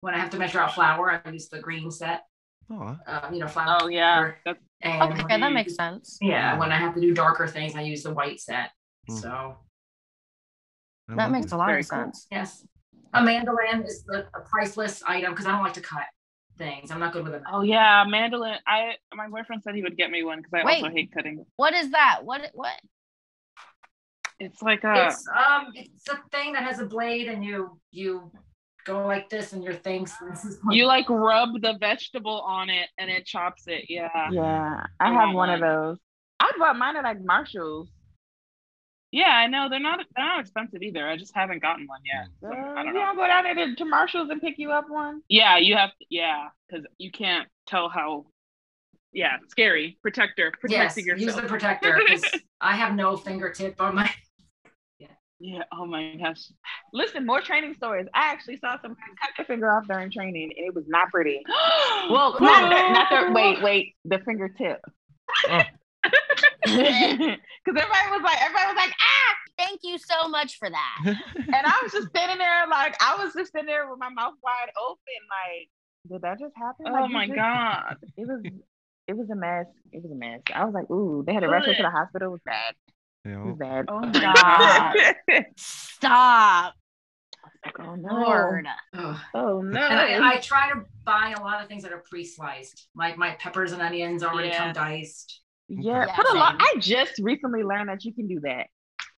When I have to measure out flour, I use the green set. Oh, Uh, you know, flour. Oh yeah. That's And Okay, that makes use- sense. Yeah, when I have to do darker things, I use the white set. Mm. So I That makes it. a lot Very of cool. sense. yes, a mandolin is the, a priceless item because I don't like to cut things. I'm not good with it. oh yeah, mandolin. I my boyfriend said he would get me one because I Wait. also hate cutting. What is that? What? What? It's like a It's um, it's a thing that has a blade, and you you go like this, and your things. You *laughs* like rub the vegetable on it and it chops it. Yeah. Yeah, I I have want one of those. I bought mine at like Marshalls. Yeah, I know they're not they're not expensive either. I just haven't gotten one yet. So, Uh, I you don't know. don't go down there to, to Marshalls and pick you up one. Yeah, you have yeah, because you can't tell how. Yeah, scary. Protector, yes, protecting use yourself. the protector *laughs* I have no fingertip on my. Yeah. Oh my gosh. Listen, more training stories. I actually saw some cut their finger off during training, and it was not pretty. *gasps* Well, not the, not the wait, *laughs* wait, the fingertip. Oh. *laughs* Because everybody was like, everybody was like, ah, Thank you so much for that. *laughs* and I was just standing there, like, I was just sitting there with my mouth wide open, like, did that just happen? Oh Like, you my just- god. It was, it was a mess. It was a mess. I was like, ooh, they had to rush her to the hospital. It was bad. You It was bad. Oh *laughs* my God. god. Stop, oh no. Lord. Ugh. Oh no. And I, I try to buy a lot of things that are pre-sliced, like my peppers and onions already come diced. Yeah, Yeah, put a lot. I just recently learned that you can do that.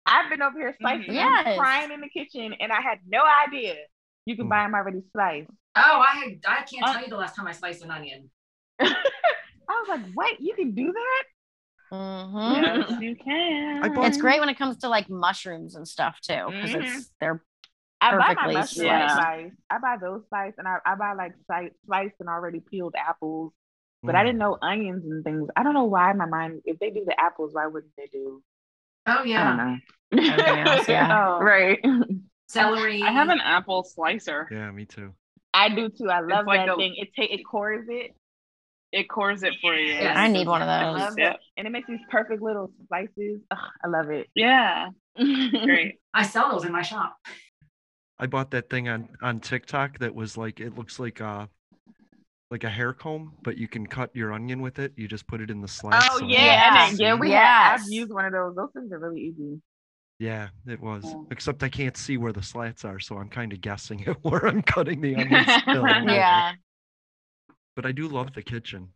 I've been over here slicing Mhm. Yes. and frying in the kitchen, and I had no idea you can Mm. buy them already sliced. Oh, I I can't Uh, tell you the last time I sliced an onion. *laughs* I was like, wait, you can do that? Mhm. Yes, *laughs* you can. Bought- It's great when it comes to like mushrooms and stuff too, because Mhm. it's they're I buy my Perfectly mushrooms sliced. sliced. I buy those sliced, and I, I buy like sliced, sliced and already peeled apples. But I Mm. didn't know onions and things. I don't know why my mind. If they do the apples, why wouldn't they do? Oh I don't yeah, know. Else, yeah. *laughs* Oh, right. celery. I have an apple slicer. Yeah, me too. I do too. I love like that a- thing. It ta- it cores it. It cores it for you. Yes. I need one of I those. love Yeah. it, and it makes these perfect little slices. Ugh, I love it. Yeah. *laughs* Great. I sell those in my shop. I bought that thing on on TikTok that was like it looks like a like a hair comb, but you can cut your onion with it. You just put it in the slice. Oh so it yeah, doesn't Yes. yeah, we have. I've used one of those. Those things are really easy. Yeah, it was. Yeah. Except I can't see where the slats are, so I'm kind of guessing at *laughs* where I'm cutting the onions. *laughs* Yeah. But I do love the kitchen.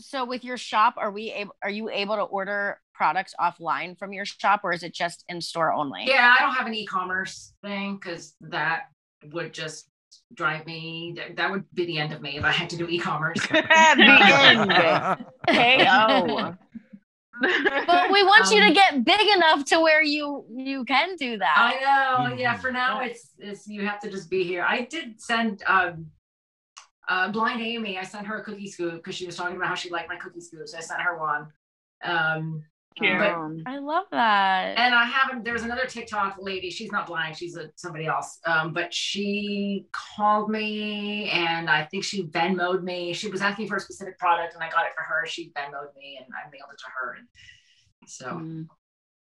So with your shop, are we able? Are you able to order products offline from your shop, or is it just in store only? Yeah, I don't have an e-commerce thing because that would just drive me. That- That would be the end of me if I had to do e-commerce. *laughs* the end. KO. *laughs* But we want you to Um, get big enough to where you you can do that. I know. Yeah. For now, it's it's you have to just be here. I did send um, uh, blind Amy. I sent her a cookie scoop because she was talking about how she liked my cookie scoops. I sent her one. Um, Cute. but I love that. and I haven't. There was another TikTok lady. She's not blind. She's a, somebody else. Um, but she called me, and I think she Venmoed me. She was asking for a specific product, and I got it for her. She Venmoed me, and I mailed it to her. And so, Mm.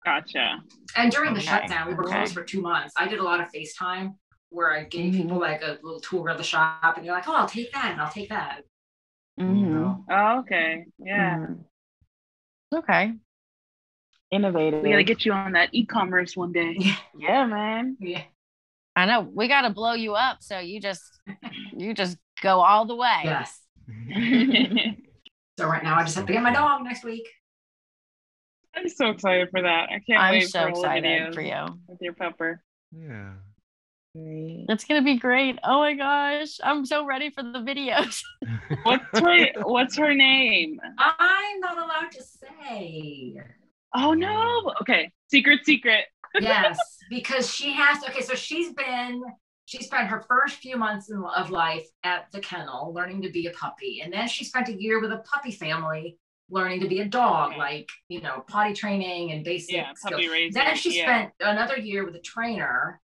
Gotcha. and during the shutdown, we were okay. closed for two months. I did a lot of FaceTime where I gave Mhm. people like a little tour of the shop, and you're like, "Oh, I'll take that, and I'll take that." Mhm. Oh, okay. Yeah. Mhm. Okay. Innovative. We gotta get you on that e-commerce one day. *laughs* Yeah, man. Yeah. I know we got to blow you up, so you just you just go all the way. Yes. *laughs* So right now, I just have to get my dog next week. I'm so excited for that. I can't I'm wait so for all the excited for you. with your pupper. Yeah. It's gonna be great. Oh my gosh, I'm so ready for the videos. *laughs* What's her What's her name? I'm not allowed to say. Oh no. Okay. Secret. Secret. *laughs* yes, because she has. Okay, so she's been, she spent her first few months in, of life at the kennel learning to be a puppy. And then she spent a year with a puppy family learning to be a dog, like, you know, potty training and basic Yeah, skills. Then she yeah. spent another year with a trainer.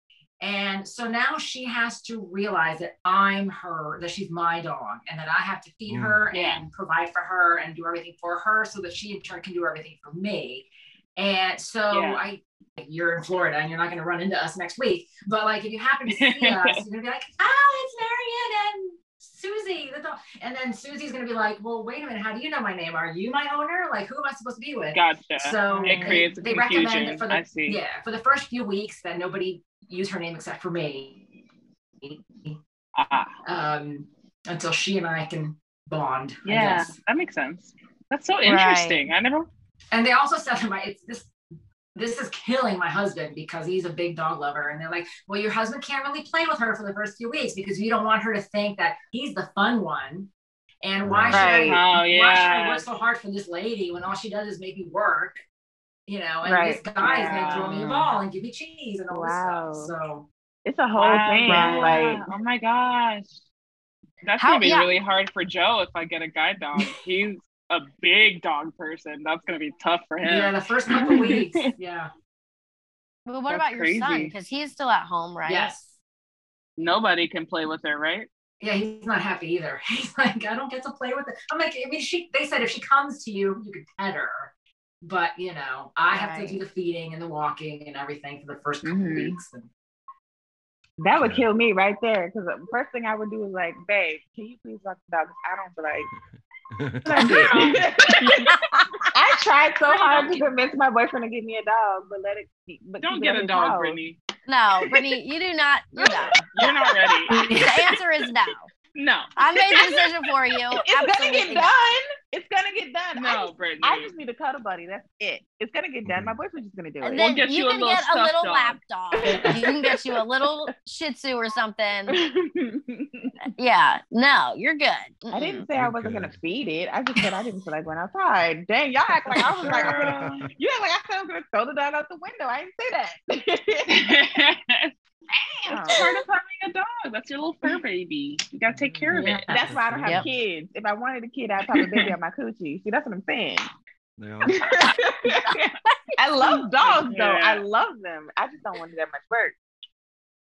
And so now she has to realize that I'm her, that she's my dog, and that I have to feed Mm. her Yeah. and provide for her and do everything for her so that she in turn can do everything for me. And so Yeah. I you're in Florida and you're not going to run into us next week. But like, if you happen to *laughs* see us, you're going to be like, oh, it's Marion and Susie. The dog. And then Susie's going to be like, well, wait a minute. How do you know my name? Are you my owner? Like, who am I supposed to be with? Gotcha. So it creates they, a they recommend confusion. for the I see. yeah for the first few weeks that nobody use her name except for me. Ah, Um, until she and I can bond. Yeah, that makes sense. That's so Right. interesting. I never. And they also said to my it's this this is killing my husband because he's a big dog lover. And they're like, well, your husband can't really play with her for the first few weeks because you don't want her to think that he's the fun one. And why should I Oh, why should. I work so hard for this lady when all she does is make me work? You know, and Right. this guy's gonna throw me a ball and give me cheese and all Wow. this stuff. So It's a whole Wow, thing. yeah. Like, oh my gosh, that's How- gonna be yeah. really hard for Joe if I get a guide dog. *laughs* He's a big dog person. That's gonna be tough for him. yeah, the first couple *laughs* weeks. Yeah. But what That's about your son? Because he's still at home, right? Yes. Nobody can play with her, right? Yeah, he's not happy either. *laughs* He's like, I don't get to play with it. I'm like, I mean, she. They said if she comes to you, you can pet her, but you know, I have to do the feeding and the walking and everything for the first couple Mhm. weeks. And that would kill me right there. Because the first thing I would do is like, babe, can you please walk the dog? 'Cause I don't feel like *laughs* *laughs* I tried so hard to convince my boyfriend to give me a dog, but let it. But Don't get a dog, house. Brittany. No, Brittany, you do not. You're done. *laughs* You're not ready. The answer is no. No. I made the *laughs* decision for you. It's gonna get done. It's gonna get done. I No, just, Brittany. I just need a cuddle buddy. That's it. It's gonna get done. Mm-hmm. My boyfriend's just gonna do And it. then get you you can little get a little dog. lap dog. You can get you a little Shih Tzu or something. *laughs* Yeah, no, you're good. I didn't say I You're wasn't good. gonna feed it. I just said I didn't feel like going outside. Dang, y'all act like I was like I'm *laughs* gonna, you act like I said I was gonna throw the dog out the window. I didn't say that. That's part of having a dog. That's your little fur mm. baby. You gotta take care of it. That's why I don't have Yep. kids. If I wanted a kid, I'd pop a baby on my coochie. See, that's what I'm saying. Yeah. *laughs* *laughs* I love dogs though. Yeah. I love them. I just don't want to do that much work.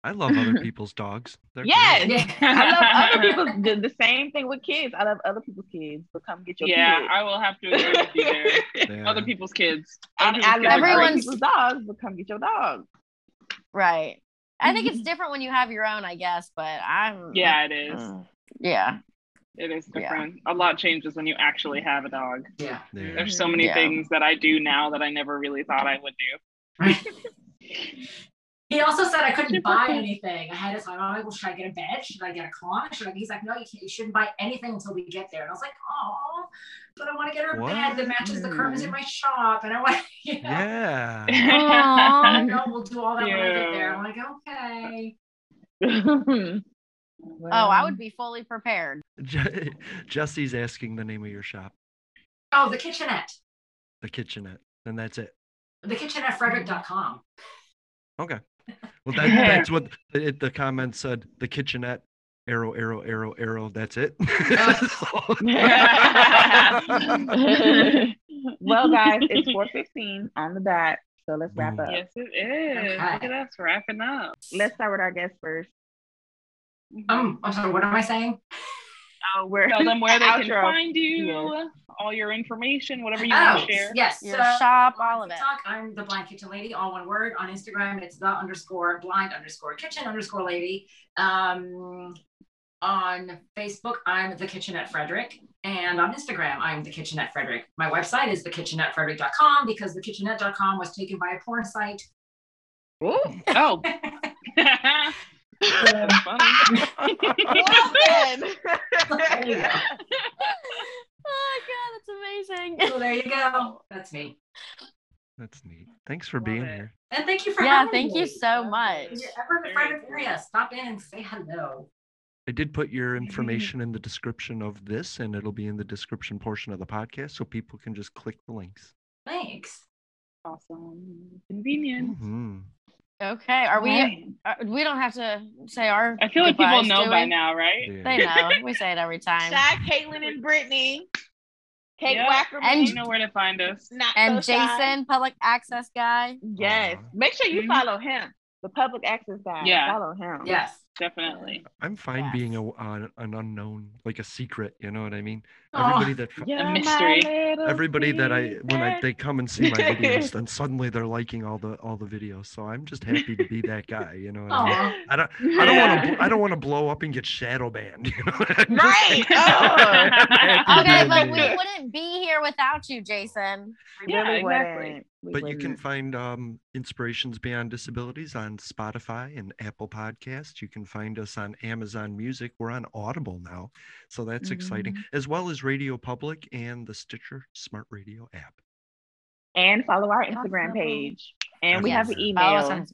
I love other people's dogs. They're Yes. yeah, I love other *laughs* people's the, the same thing with kids. I love other people's kids, but come get your Yeah, kids. I will have to agree with you there. Yeah. Other people's kids. And Other I people's love kids are. Everyone's- dogs, but come get your dog. Right. I think it's different when you have your own, I guess, but I'm Yeah, it is. Mm, yeah. It is Yeah. different. A lot changes when you actually have a dog. yeah. Yeah. There's so many Yeah. things that I do now that I never really thought I would do. *laughs* *laughs* He also said I couldn't buy cool. anything ahead of time. I'm like, well, should I get a bed? Should I get a con? Should I? He's like, no, you can't. You shouldn't buy anything until we get there. And I was like, oh, but I want to get her a bed that matches the curtains in my shop, and I want, you know, Yeah. Aw. I know we'll do all that when I get there. I'm like, okay. *laughs* Oh, I would be fully prepared. Je- *laughs* Jesse's asking the name of your shop, Oh, the kitchenette. the kitchenette, and that's it. The kitchenettefrederick.com. Okay. Well, that, that's what *laughs* it, the comment said. The kitchenette, arrow, arrow, arrow, arrow. That's it. *laughs* *laughs* well, guys, it's four fifteen on the dot. So let's wrap up. Yes, it is. Look at us wrapping up. Let's start with our guest first. Um, I'm sorry, what am I saying? Oh, we're Tell them *laughs* where they can Outro. find you, Yes. all your information, whatever you Oh, want to share. yes. Your so shop, all of it. TikTok, I'm the blind kitchen lady, all one word. On Instagram, it's the underscore blind underscore kitchen underscore lady. Um, on Facebook, I'm the kitchenette Frederick. And on Instagram, I'm the kitchenette Frederick. My website is thekitchenettefrederick.com because the kitchenette.com was taken by a porn site. Ooh. Oh. *laughs* *laughs* That's funny. There. Oh god, that's amazing. So there you go. That's me. That's neat. Thanks for being here. And thank you for Yeah, having thank me. you so much. If you're ever in the Frederick area, stop in and say hello. I did put your information in the description of this, and it'll be in the description portion of the podcast, so people can just click the links. Thanks. Awesome. Convenient. Mhm. Okay, are we? Right. Uh, we don't have to say our. I feel like people goodbyes, know do by we? now, right? Yeah. They know. We say it every time. Shy, Caitlin, and Brittany. Kate Yeah. Wackerman. And- You know where to find us. not And so shy. Jason, public access guy. Yes. Aw. Make sure you Mhm. follow him. The public access guy. Yeah. Follow him. Yes. Definitely. I'm fine Yes. being a, an, an unknown, like a secret. You know what I mean? Aw. Everybody that f- You're A my mystery. everybody that I when I they come and see my videos, then suddenly they're liking all the all the videos. So I'm just happy to be that guy. You know what I mean? I don't I don't want to I don't want to blow up and get shadow banned. *laughs* You know? *laughs* I'm Right. Oh. *laughs* Okay, but me. we wouldn't be here without you, Jason. We Yeah, really exactly. wouldn't. We But you can wouldn't. find um, Inspirations Beyond Disabilities on Spotify and Apple Podcasts. You can find us on Amazon Music. We're on Audible now. So that's exciting, Mm-hmm. as well as Radio Public and the Stitcher Smart Radio app. And follow our Instagram page. And we have an email. Follow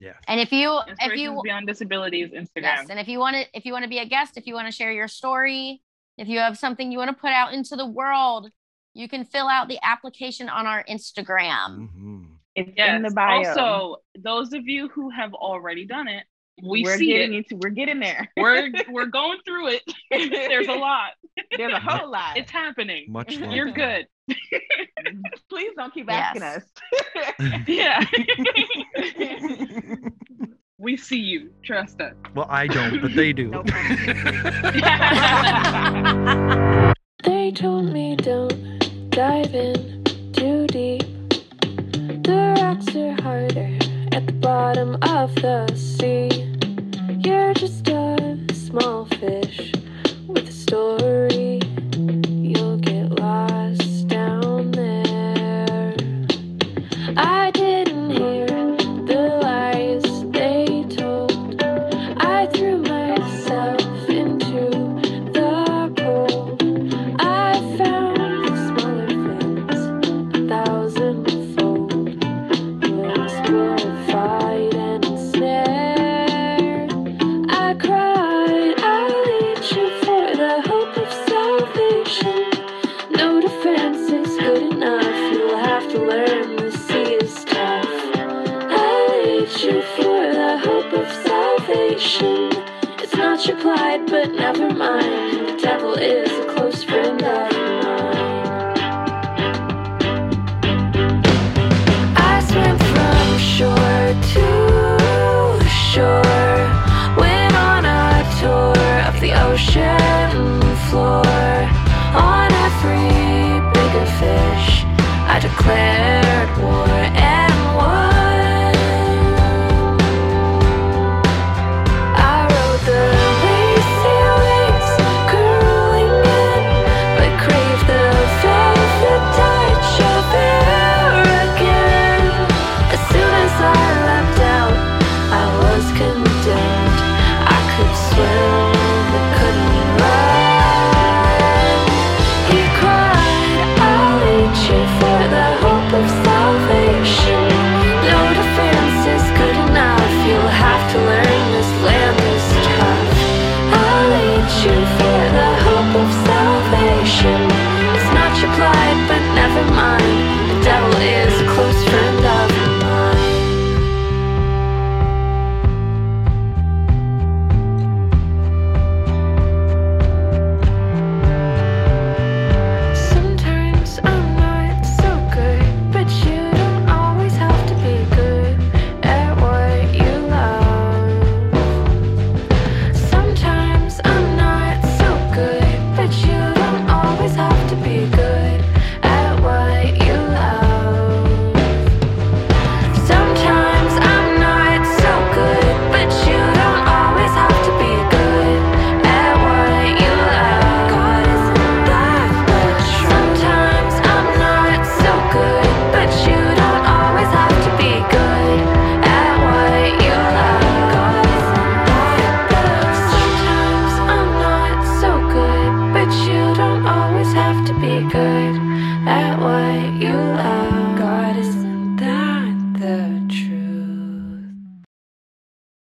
Yeah. And if you if Inspirations you Beyond Disabilities Instagram. yes, and if you want to if you want to be a guest, if you want to share your story, if you have something you want to put out into the world, you can fill out the application on our Instagram. hmm It's Yes. in the bio. Also, those of you who have already done it, we we're see getting it. into we're getting there. *laughs* We're we're *laughs* going through it. *laughs* There's a lot. There's a whole lot. It's happening. Much love. You're good. Please don't keep Yes. asking us. Yeah. we see you. Trust us. well, I don't, but they do. They told me don't dive in too deep. The rocks are harder at the bottom of the sea. You're just a small fish with a story.